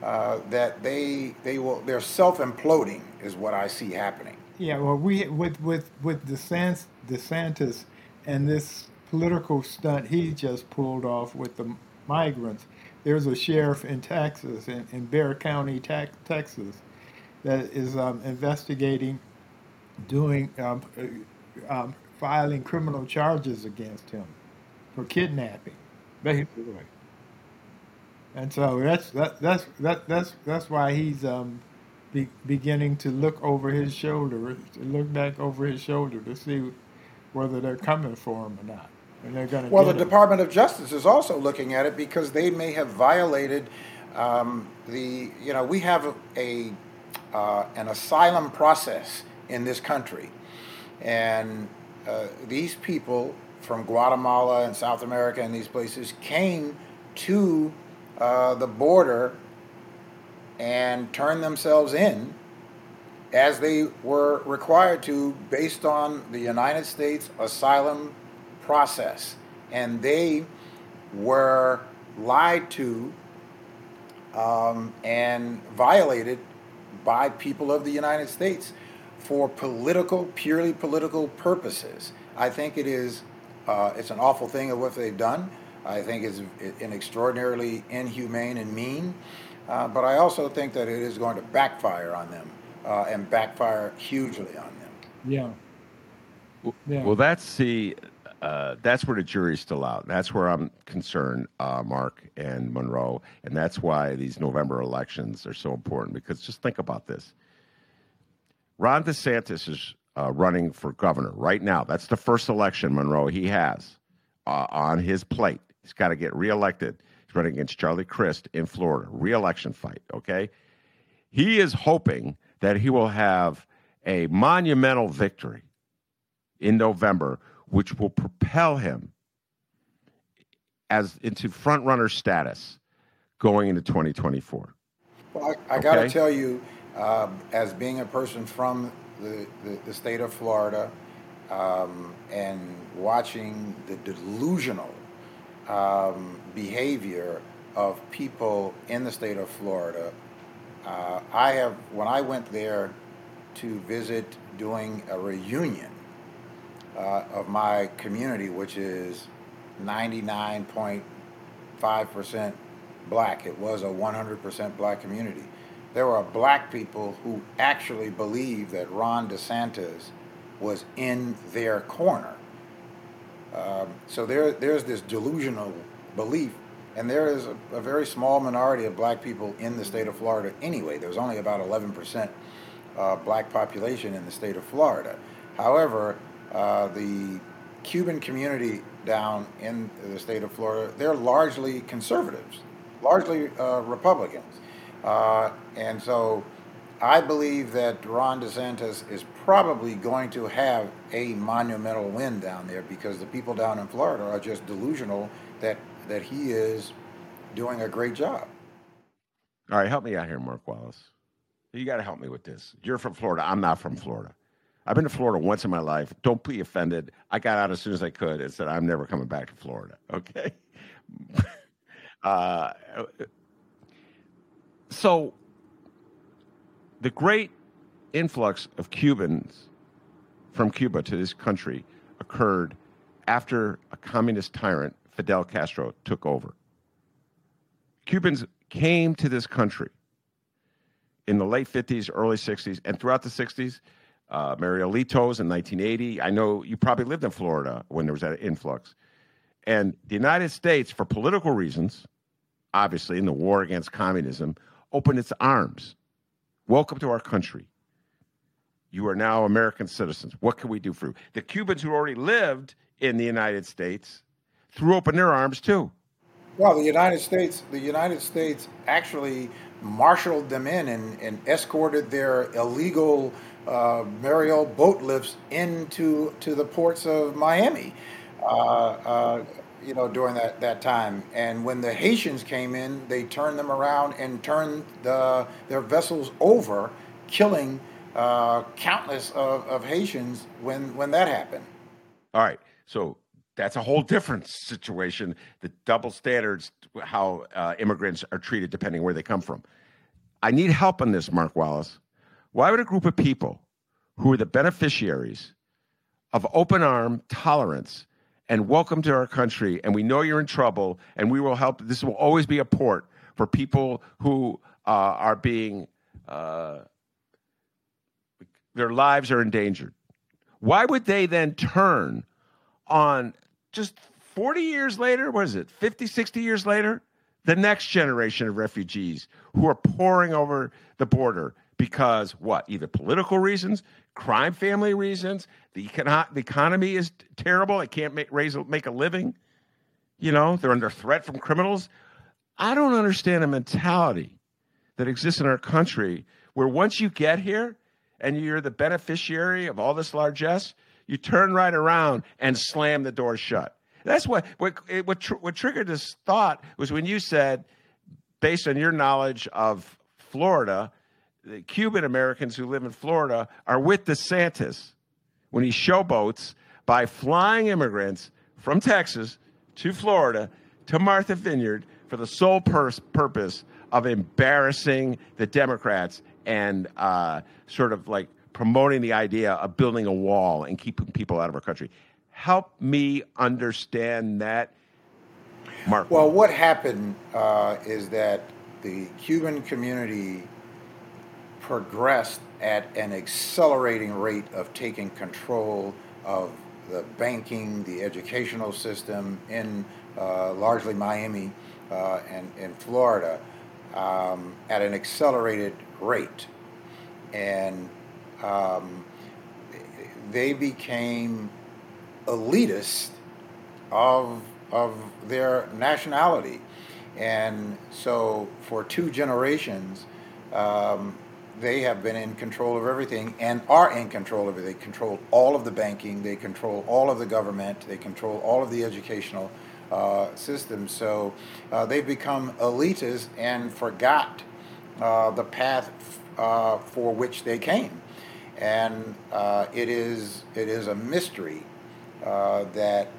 uh, that they they will they're self imploding is what I see happening. Yeah, well, we with with with DeSantis, DeSantis and this political stunt he just pulled off with the migrants. There's a sheriff in Texas, in, in Bexar County, Texas, that is um, investigating, doing, um, uh, um, filing criminal charges against him for kidnapping, basically. And so that's that, that's that, that's that's why he's um, be, beginning to look over his shoulder, to look back over his shoulder to see whether they're coming for him or not. And they're going to. Well, the him. Department of Justice is also looking at it because they may have violated um, the. You know, we have a, a uh, an asylum process in this country, and uh, these people from Guatemala and South America and these places came to uh, the border and turned themselves in as they were required to based on the United States asylum process. And they were lied to um, and violated by people of the United States for political, purely political purposes. I think it is, uh, it's an awful thing of what they've done. I think it's an extraordinarily inhumane and mean. Uh, but I also think that it is going to backfire on them uh, and backfire hugely on them. Yeah. yeah. Well, that's the uh, that's where the jury's still out. That's where I'm concerned, uh, Mark and Monroe, and that's why these November elections are so important. Because just think about this: Ron DeSantis is uh, running for governor right now. That's the first election Monroe he has uh, on his plate. He's got to get reelected He's running against Charlie Crist in Florida, reelection fight, okay? He is hoping that he will have a monumental victory in November, which will propel him as into front runner status going into 2024. Well, I, I got to tell you, uh, as being a person from the, the, the state of Florida um, and watching the delusional um, behavior of people in the state of Florida. Uh, I have, when I went there to visit doing a reunion uh, of my community, which is 99.5% black, it was a 100% black community. There are black people who actually believe that Ron DeSantis was in their corner. Um, so there, there's this delusional belief, and there is a, a, very small minority of black people in the state of Florida anyway. There's only about 11% uh, black population in the state of Florida. However, uh, the Cuban community down in the state of Florida, they're largely conservatives, largely uh, Republicans. Uh, and so I believe that Ron DeSantis is probably going to have a monumental win down there because the people down in Florida are just delusional that, that he is doing a great job. All right, help me out here, Mark Wallace. You got to help me with this. You're from Florida. I'm not from Florida. I've been to Florida once in my life. Don't be offended. I got out as soon as I could and said, I'm never coming back to Florida. Okay. *laughs* uh, so, the great influx of Cubans from Cuba to this country occurred after a communist tyrant, Fidel Castro, took over. Cubans came to this country in the late 50s, early 60s, and throughout the 60s. Uh, in 1980. I know you probably lived in Florida when there was that influx. And the United States, for political reasons, obviously in the war against communism, opened its arms. Welcome to our country. You are now American citizens. What can we do for you? The Cubans who already lived in the United States threw open their arms too. Well, the United States, the United States actually marshaled them in and, and escorted their illegal uh, Mariel boat lifts into to the ports of Miami. Uh, uh, you know, during that, that time. And when the Haitians came in, they turned them around and turned the, their vessels over, killing uh, countless of, of Haitians when, when that happened. All right. So that's a whole different situation. The double standards, how uh, immigrants are treated depending where they come from. I need help on this, Mark Wallace. Why would a group of people who are the beneficiaries of open arm tolerance and welcome to our country, and we know you're in trouble, and we will help, this will always be a port for people who uh, are being, uh, their lives are endangered. Why would they then turn on just 40 years later, what is it, 50, 60 years later, the next generation of refugees who are pouring over the border because what? Either political reasons, crime family reasons, the, econ- the economy is terrible, I can't make, raise, make a living, you know, they're under threat from criminals. I don't understand a mentality that exists in our country where once you get here and you're the beneficiary of all this largesse, you turn right around and slam the door shut. That's what what what, tr- what triggered this thought was when you said, based on your knowledge of Florida, the Cuban Americans who live in Florida are with DeSantis when he showboats by flying immigrants from Texas to Florida to Martha Vineyard for the sole purpose of embarrassing the Democrats and uh, sort of like promoting the idea of building a wall and keeping people out of our country. Help me understand that, Mark. Well, what happened uh, is that the Cuban community progressed at an accelerating rate of taking control of the banking, the educational system in uh, largely Miami uh, and in Florida um, at an accelerated rate. And um, they became elitist of, of their nationality. And so for two generations, um, they have been in control of everything and are in control of it. They control all of the banking, they control all of the government, they control all of the educational uh. So uh, they've become elitists and forgot uh, the path uh, for which they came. And uh, it is it is a mystery uh, that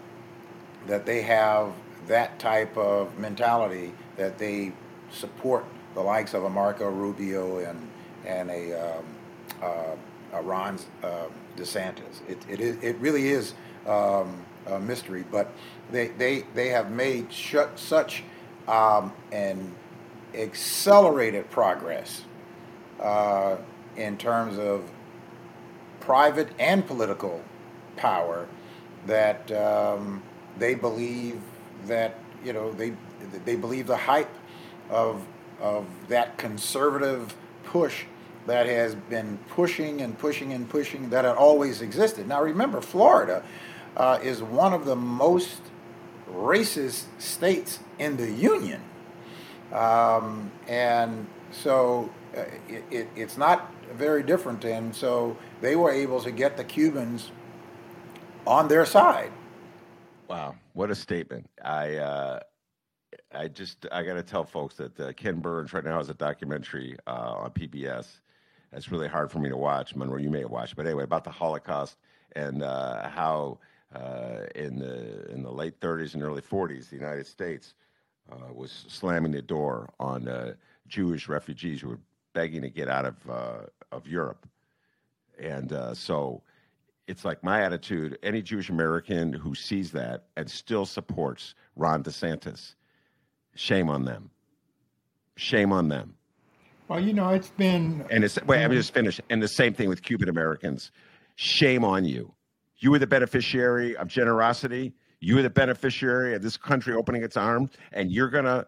that they have that type of mentality that they support the likes of a Marco Rubio and and a, um, uh, a Ron uh, DeSantis. It, it, is, it really is um, a mystery, but they, they, they have made sh- such um, an accelerated progress uh, in terms of private and political power that um, they believe that you know they they believe the hype of of that conservative push that has been pushing and pushing and pushing that had always existed. Now remember, Florida uh, is one of the most racist states in the Union. Um, and so uh, it, it, it's not very different. And so they were able to get the Cubans on their side. Wow, what a statement! I uh, I just I got to tell folks that uh, Ken Burns right now has a documentary uh, on PBS. That's really hard for me to watch. Monroe, you may have watched, but anyway, about the Holocaust and uh, how uh, in the in the late 30s and early 40s, the United States uh, was slamming the door on uh, Jewish refugees who were begging to get out of of Europe, and so it's like my attitude any Jewish American who sees that and still supports Ron DeSantis, shame on them. Shame on them. Well, you know, it's been. And it's, wait, I'm just finished. And the same thing with Cuban Americans. Shame on you. You were the beneficiary of generosity. You were the beneficiary of this country opening its arms, and you're going to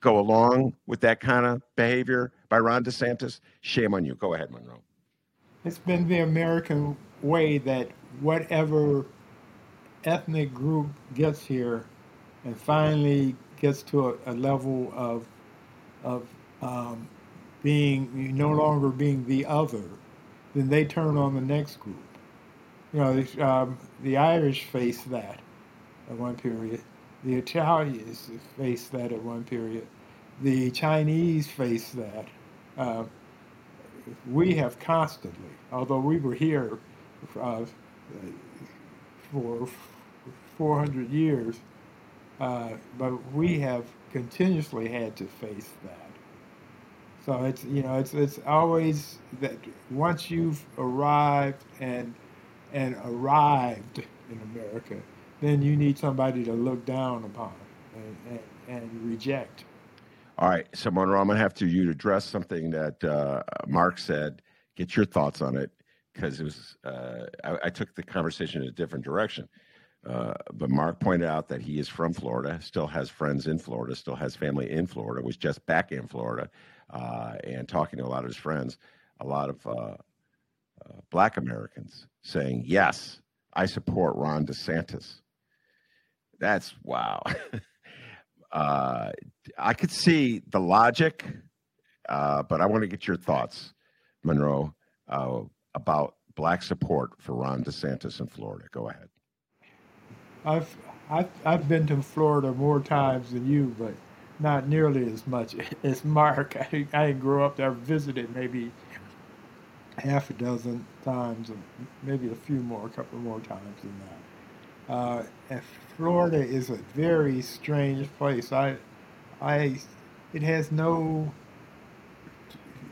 go along with that kind of behavior by Ron DeSantis. Shame on you. Go ahead, Monroe. It's been the American way that whatever ethnic group gets here and finally gets to a, a level of of um, being no longer being the other, then they turn on the next group. You know, um, the Irish face that at one period. The Italians faced that at one period. The Chinese face that. Uh, we have constantly, although we were here uh, for 400 years, uh, but we have continuously had to face that. So it's you know it's it's always that once you've arrived and and arrived in America, then you need somebody to look down upon and, and, and reject. All right, so Monroe, I'm gonna have to you to address something that uh, Mark said. Get your thoughts on it because it was uh, I, I, took the conversation in a different direction. Uh, but Mark pointed out that he is from Florida, still has friends in Florida, still has family in Florida, was just back in Florida, uh, and talking to a lot of his friends, a lot of uh, uh, Black Americans saying, "Yes, I support Ron DeSantis." That's wow. *laughs* Uh, I could see the logic, but I want to get your thoughts, Monroe about black support for Ron DeSantis in Florida. Go ahead. I've I've, I've been to Florida more times than you, but not nearly as much *laughs* as Mark. I, I grew up there, visited maybe half a dozen times, maybe a few more, a couple more times than that. Uh, and Florida is a very strange place. I, I, it has no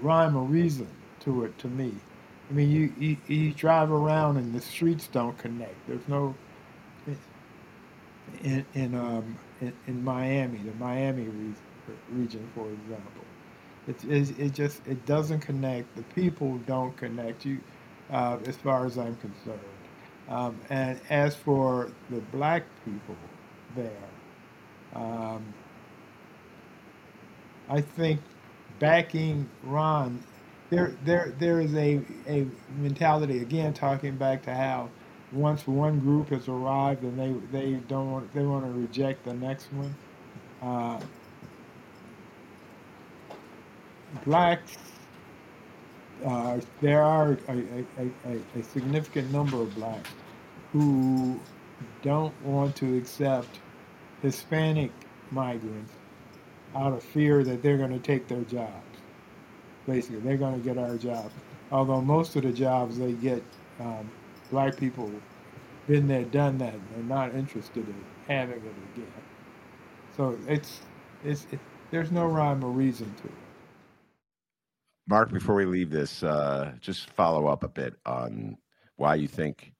rhyme or reason to it to me. I mean, you, you, you drive around and the streets don't connect. There's no in in um in, in Miami, the Miami re- region, for example. It, it, it just it doesn't connect. The people don't connect you, uh, as far as I'm concerned. Um, and as for the black people there, um, I think backing Ron there there there is a a mentality again talking back to how once one group has arrived and they they don't want they want to reject the next one. Uh, blacks, uh, there are a, a, a, a significant number of blacks who don't want to accept Hispanic migrants out of fear that they're going to take their jobs basically. They're going to get our jobs. Although most of the jobs they get, um, black people been there, done that. They're not interested in having it again. So it's it's it, there's no rhyme or reason to it. Mark, before we leave this, uh, just follow up a bit on why you think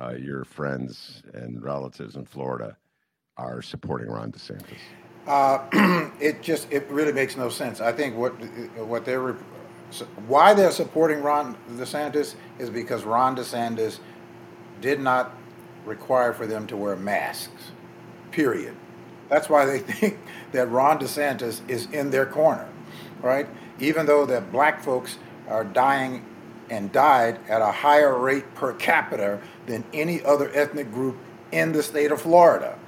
uh, your friends and relatives in Florida are supporting Ron DeSantis. Uh, *clears throat* it just it really makes no sense. I think what what they're why they're supporting Ron DeSantis is because Ron DeSantis did not require for them to wear masks. Period. That's why they *laughs* think that Ron DeSantis is in their corner, right? Even though that black folks are dying and died at a higher rate per capita than any other ethnic group in the state of Florida.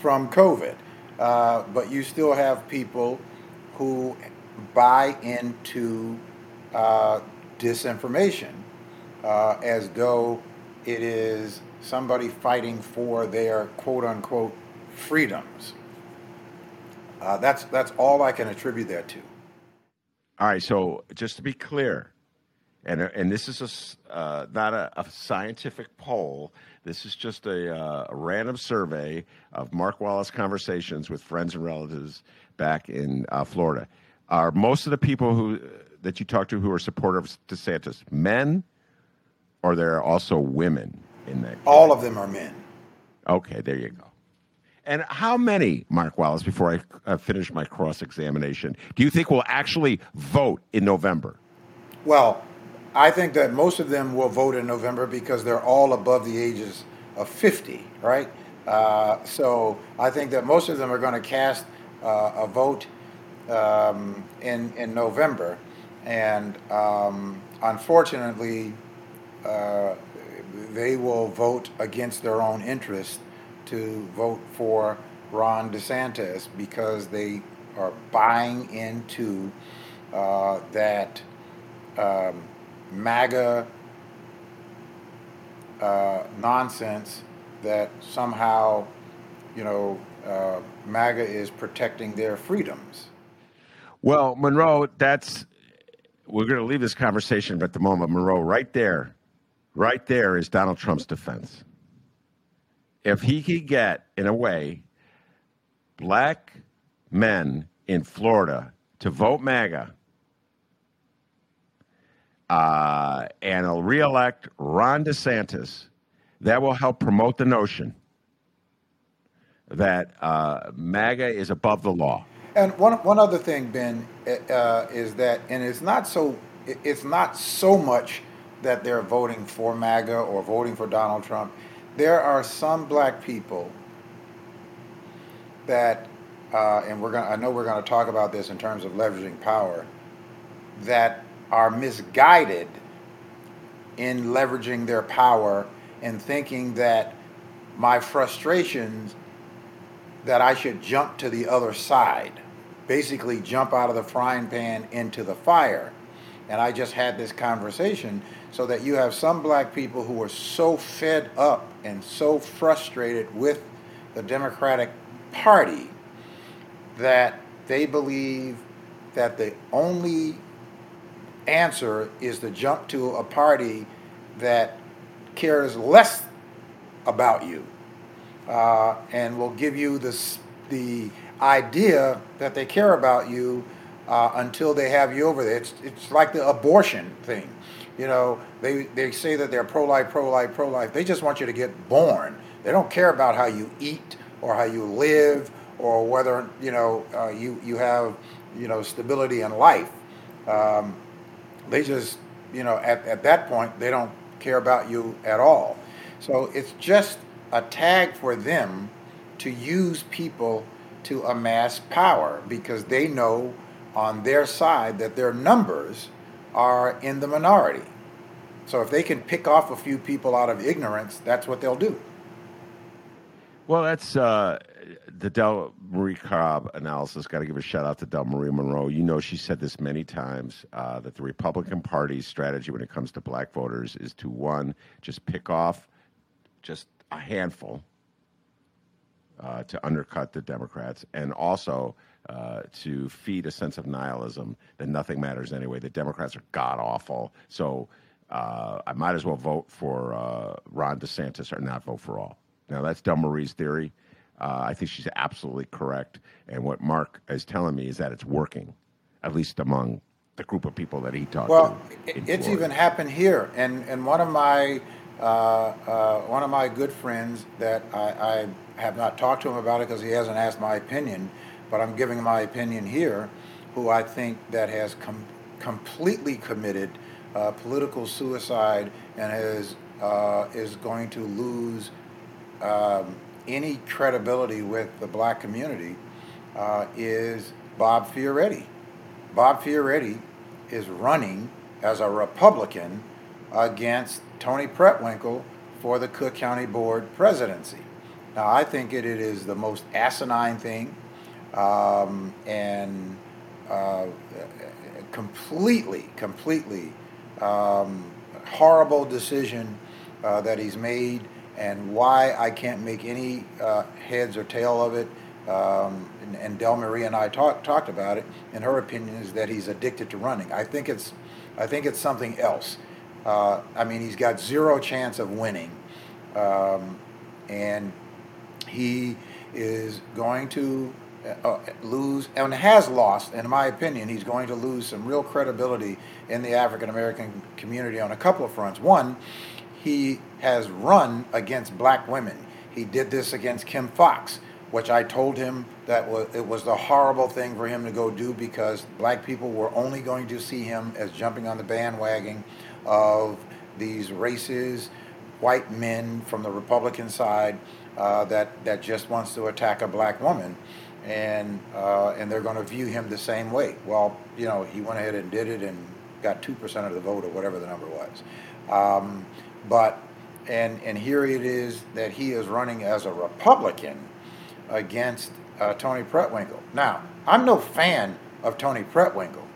from COVID. Uh, but you still have people who buy into uh, disinformation uh, as though it is somebody fighting for their quote unquote freedoms. Uh, that's that's all I can attribute that to. All right. So just to be clear, and and this is a uh, not a, a, scientific poll. This is just a, uh, a, random survey of Mark Wallace conversations with friends and relatives back in uh, Florida. Are most of the people who that you talk to who are supporters of DeSantis men, or there are also women in that? All of them are men. Okay, there you go. And how many, Mark Wallace, before I uh, finish my cross examination, do you think will actually vote in November? Well, I think that most of them will vote in November because they're all above the ages of 50, right? Uh, so I think that most of them are going to cast uh, a vote um, in in November, and um, unfortunately, uh, they will vote against their own interest to vote for Ron DeSantis because they are buying into uh, that um, MAGA uh, nonsense that somehow, you know, uh, MAGA is protecting their freedoms. Well, Monroe, that's we're going to leave this conversation at the moment. Monroe, right there, right there is Donald Trump's defense if he could get, in a way, black men in Florida to vote MAGA uh, and reelect Ron DeSantis, that will help promote the notion that uh, MAGA is above the law. And one, one other thing, Ben, uh, is that, and it's not so, it's not so much that they're voting for MAGA or voting for Donald Trump. There are some black people that, uh, and we're gonna I know we're to talk about this in terms of leveraging power, that are misguided in leveraging their power and thinking that my frustrations that I should jump to the other side, basically jump out of the frying pan into the fire. And I just had this conversation so that you have some black people who are so fed up and so frustrated with the Democratic Party that they believe that the only answer is to jump to a party that cares less about you uh, and will give you this, the idea that they care about you uh, until they have you over there. It's, it's like the abortion thing. You know, they, they say that they're pro life, pro life, pro life. They just want you to get born. They don't care about how you eat or how you live or whether, you know, uh, you, you have, you know, stability in life. Um, they just, you know, at, at that point, they don't care about you at all. So it's just a tag for them to use people to amass power because they know on their side that their numbers are in the minority. So if they can pick off a few people out of ignorance, that's what they'll do. Well, that's uh, the Del Marie Cobb analysis. Got to give a shout out to Delmarie Monroe. You know, she said this many times uh, that the Republican Party's strategy when it comes to black voters is to one, just pick off just a handful uh, to undercut the Democrats, and also uh, to feed a sense of nihilism that nothing matters anyway. The Democrats are god awful, so uh, I might as well vote for uh, Ron DeSantis or not vote for all. Now that's Delmarie's theory. Uh, I think she's absolutely correct, and what Mark is telling me is that it's working, at least among the group of people that he talked well, to. Well, it's even happened here, and and one of my uh, one of my good friends that I, I have not talked to him about it because he hasn't asked my opinion but I'm giving my opinion here, who I think that has com- completely committed uh, political suicide and is uh, is going to lose um, any credibility with the black community uh, is Bob Fioretti. Bob Fioretti is running as a Republican against Toni Preckwinkle for the Cook County Board presidency. Now, I think it, it is the most asinine thing um, and uh, completely, completely um, horrible decision uh, that he's made and why I can't make any uh, heads or tail of it. Um, and, and Delmarie and I talk, talked about it, and her opinion is that he's addicted to running. I think it's, I think it's something else. Uh, I mean, he's got zero chance of winning, um, and he is going to uh, lose and has lost, in my opinion, he's going to lose some real credibility in the African American community on a couple of fronts. One, he has run against black women. He did this against Kim Foxx, which I told him that it was the horrible thing for him to go do because black people were only going to see him as jumping on the bandwagon of these races, white men from the Republican side uh, that that just wants to attack a black woman, and uh, and they're going to view him the same way. Well, you know, he went ahead and did it and got two percent of the vote or whatever the number was. Um, but and and here it is that he is running as a Republican against uh, Toni Preckwinkle. Now, I'm no fan of Toni Preckwinkle,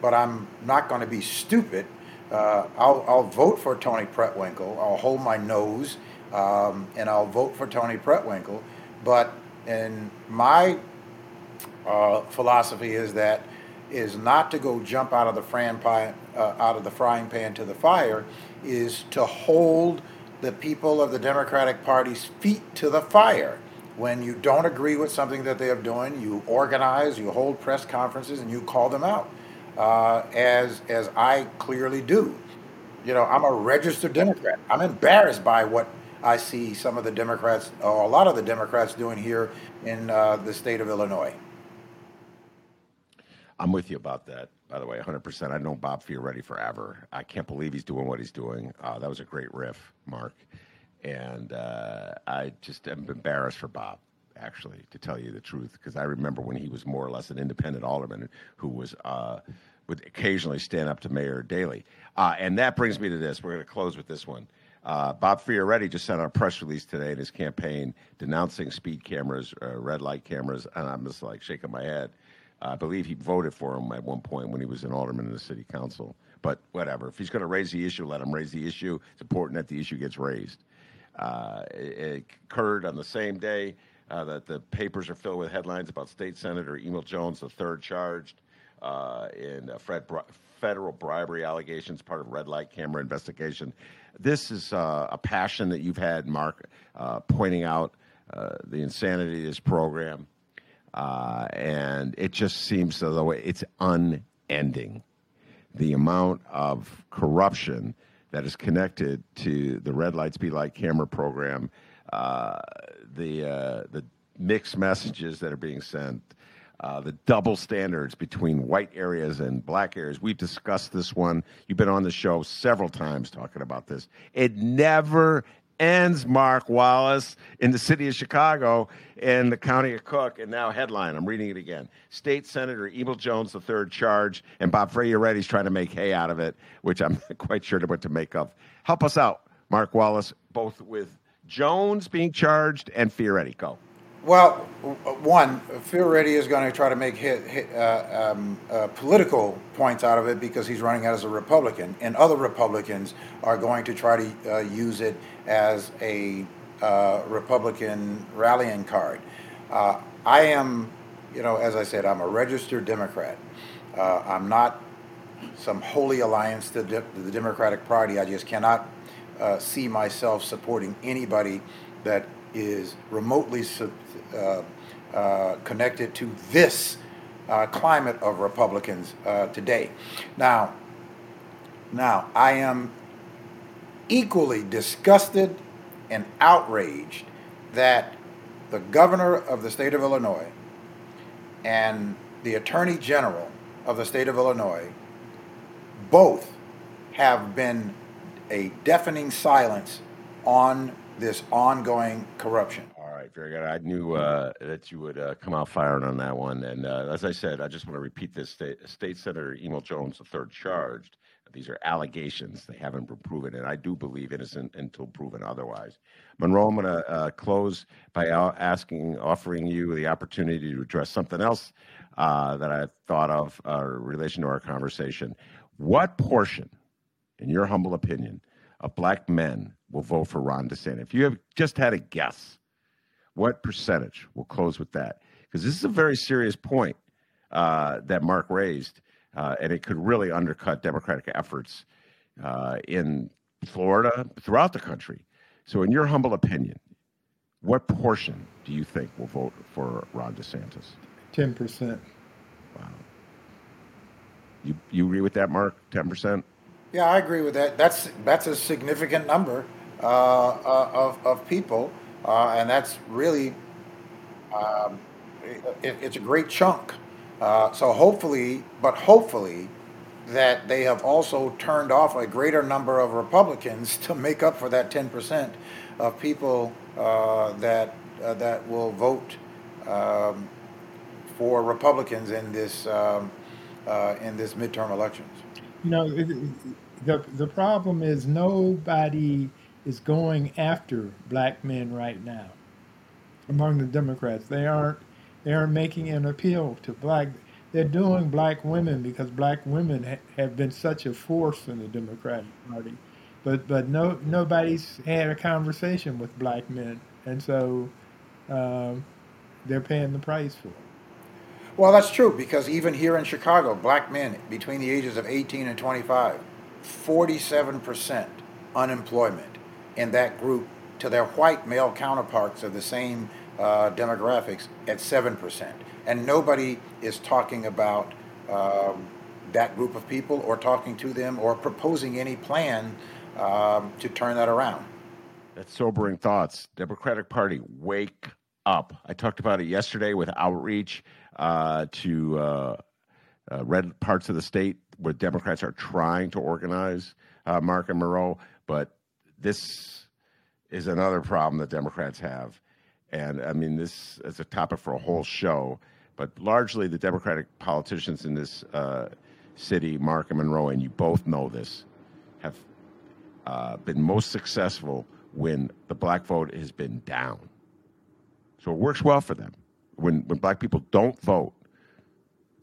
but I'm not going to be stupid. Uh, I'll, I'll vote for Toni Preckwinkle. I'll hold my nose um, and I'll vote for Toni Preckwinkle. But in my uh, philosophy is that is not to go jump out of the frying pan, uh, out of the frying pan to the fire, is to hold the people of the Democratic Party's feet to the fire. When you don't agree with something that they are doing, you organize, you hold press conferences, and you call them out, uh, as as I clearly do. You know, I'm a registered Democrat. I'm embarrassed by what I see some of the Democrats, or a lot of the Democrats, doing here in uh, the state of Illinois. I'm with you about that, by the way, 100%. I've known Bob Fioretti forever. I can't believe he's doing what he's doing. Uh, that was a great riff, Mark. And uh, I just am embarrassed for Bob, actually, to tell you the truth, because I remember when he was more or less an independent alderman who was. Uh, would occasionally stand up to Mayor Daley. Uh, and that brings me to this. We're going to close with this one. Uh, Bob Fioretti just sent out a press release today in his campaign denouncing speed cameras, uh, red light cameras, and I'm just like shaking my head. I believe he voted for him at one point when he was an alderman in the city council. But whatever. If he's going to raise the issue, let him raise the issue. It's important that the issue gets raised. Uh, it, it, occurred on the same day uh, that the papers are filled with headlines about State Senator Emil Jones, the third charged uh, in Bri- federal bribery allegations, part of red light camera investigation. This is uh, a passion that you've had, Mark, uh, pointing out uh, the insanity of this program. Uh, and it just seems as though it's unending. The amount of corruption that is connected to the red light, speed light camera program, uh, the, uh, the mixed messages that are being sent, uh, the double standards between white areas and black areas. We've discussed this one. You've been on the show several times talking about this. It never ends, Mark Wallace, in the city of Chicago and the county of Cook. And now, headline I'm reading it again State Senator Emil Jones, the third charge, and Bob Fioretti's trying to make hay out of it, which I'm not *laughs* quite sure what to make of. Help us out, Mark Wallace, both with Jones being charged and Fioretti. Go. Well, one, Fioretti is going to try to make hit, hit, uh, um, uh, political points out of it because he's running as a Republican, and other Republicans are going to try to uh, use it as a uh, Republican rallying card. Uh, I am, you know, as I said, I'm a registered Democrat. Uh, I'm not some holy alliance to, de- to, the Democratic Party. I just cannot see myself supporting anybody that is remotely uh, uh, connected to this uh, climate of Republicans uh, today. Now, now I am equally disgusted and outraged that the governor of the state of Illinois and the attorney general of the state of Illinois both have been a deafening silence on this ongoing corruption. All right. very good. I knew uh, that you would uh, come out firing on that one. And uh, as I said, I just want to repeat this: State, State Senator Emil Jones III charged. These are allegations; they haven't been proven, and I do believe innocent until proven otherwise. Monroe, I'm going to uh, close by asking, offering you the opportunity to address something else uh, that I thought of uh, in relation to our conversation. What portion, in your humble opinion, of black men will vote for Ron DeSantis? If you have just had a guess, what percentage? We'll close with that because this is a very serious point uh, that Mark raised, uh, and it could really undercut Democratic efforts uh, in Florida, throughout the country. So, in your humble opinion, what portion do you think will vote for Ron DeSantis? Ten percent. Wow. You you agree with that, Mark? Ten percent. Yeah, I agree with that. That's that's a significant number uh, uh, of of people, uh, and that's really um, it, it's a great chunk. Uh, so hopefully, but hopefully, that they have also turned off a greater number of Republicans *laughs* to make up for that ten percent of people uh, that uh, that will vote um, for Republicans in this um, in this midterm elections. You know, the the problem is nobody is going after black men right now among the Democrats. They aren't they aren't making an appeal to black. They're doing black women because black women ha- have been such a force in the Democratic Party, but but no nobody's had a conversation with black men, and so um, they're paying the price for it. Well, that's true because even here in Chicago, black men between the ages of 18 and 25 47% unemployment in that group to their white male counterparts of the same uh, demographics at 7%. And nobody is talking about um, that group of people or talking to them or proposing any plan um, to turn that around. That's sobering thoughts. Democratic Party, wake up. I talked about it yesterday with outreach uh, to uh, uh red parts of the state where Democrats are trying to organize uh, Mark and Monroe, but this is another problem that Democrats have. And I mean, this is a topic for a whole show, but largely the Democratic politicians in this uh, city, Mark and Monroe, and you both know this, have uh, been most successful when the black vote has been down. So it works well for them. When, when black people don't vote,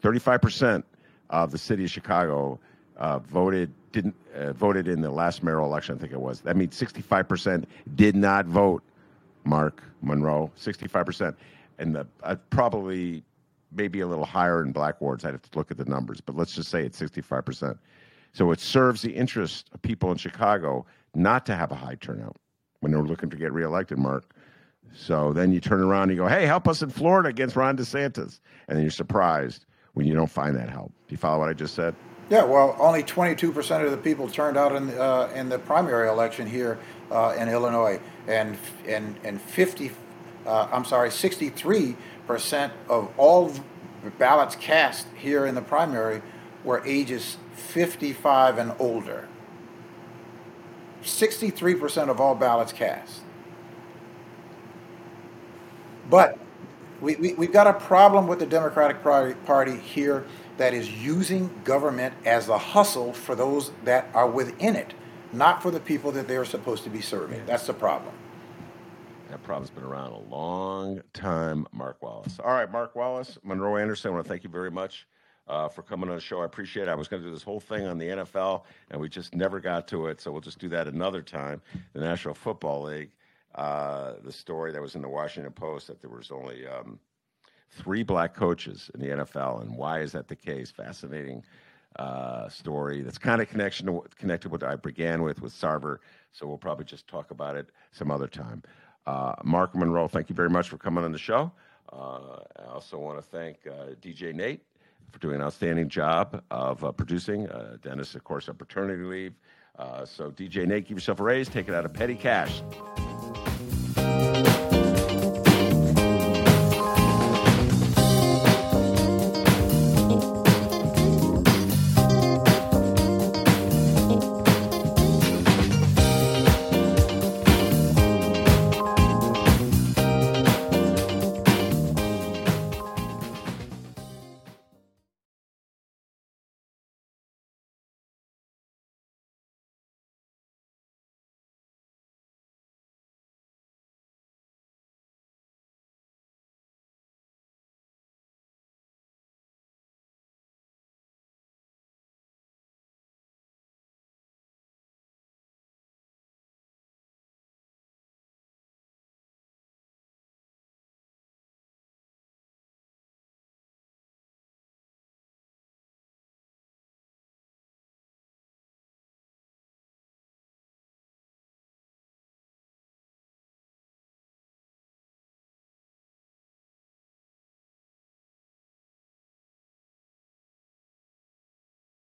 35% of the city of Chicago uh, voted didn't uh, voted in the last mayoral election. I think it was. That means 65 percent did not vote. Mark Monroe, 65 percent, and the, uh, probably maybe a little higher in black wards. I'd have to look at the numbers, but let's just say it's 65 percent. So it serves the interest of people in Chicago not to have a high turnout when they're looking to get reelected. Mark. So then you turn around and you go, "Hey, help us in Florida against Ron DeSantis," and then you're surprised when you don't find that help. Do you follow what I just said? Yeah, well, only 22% of the people turned out in uh, in the primary election here uh, in Illinois, and and and 50, uh, I'm sorry, 63% of all ballots cast here in the primary were ages 55 and older. 63% of all ballots cast. But we, we, we've got a problem with the Democratic Party here that is using government as a hustle for those that are within it, not for the people that they're supposed to be serving. That's the problem. That problem's been around a long time, Mark Wallace. All right, Mark Wallace, Monroe Anderson, I want to thank you very much uh, for coming on the show. I appreciate it. I was going to do this whole thing on the NFL, and we just never got to it, so we'll just do that another time. The National Football League, uh, the story that was in the Washington Post that there was only um, three black coaches in the NFL, and why is that the case? Fascinating uh, story. That's kind of connection to, connected with what I began with with Sarver. So we'll probably just talk about it some other time. Uh, Mark Monroe, thank you very much for coming on the show. Uh, I also want to thank uh, DJ Nate for doing an outstanding job of uh, producing. Dennis, of course, on paternity leave. so DJ Nate, give yourself a raise. Take it out of petty cash. Bye.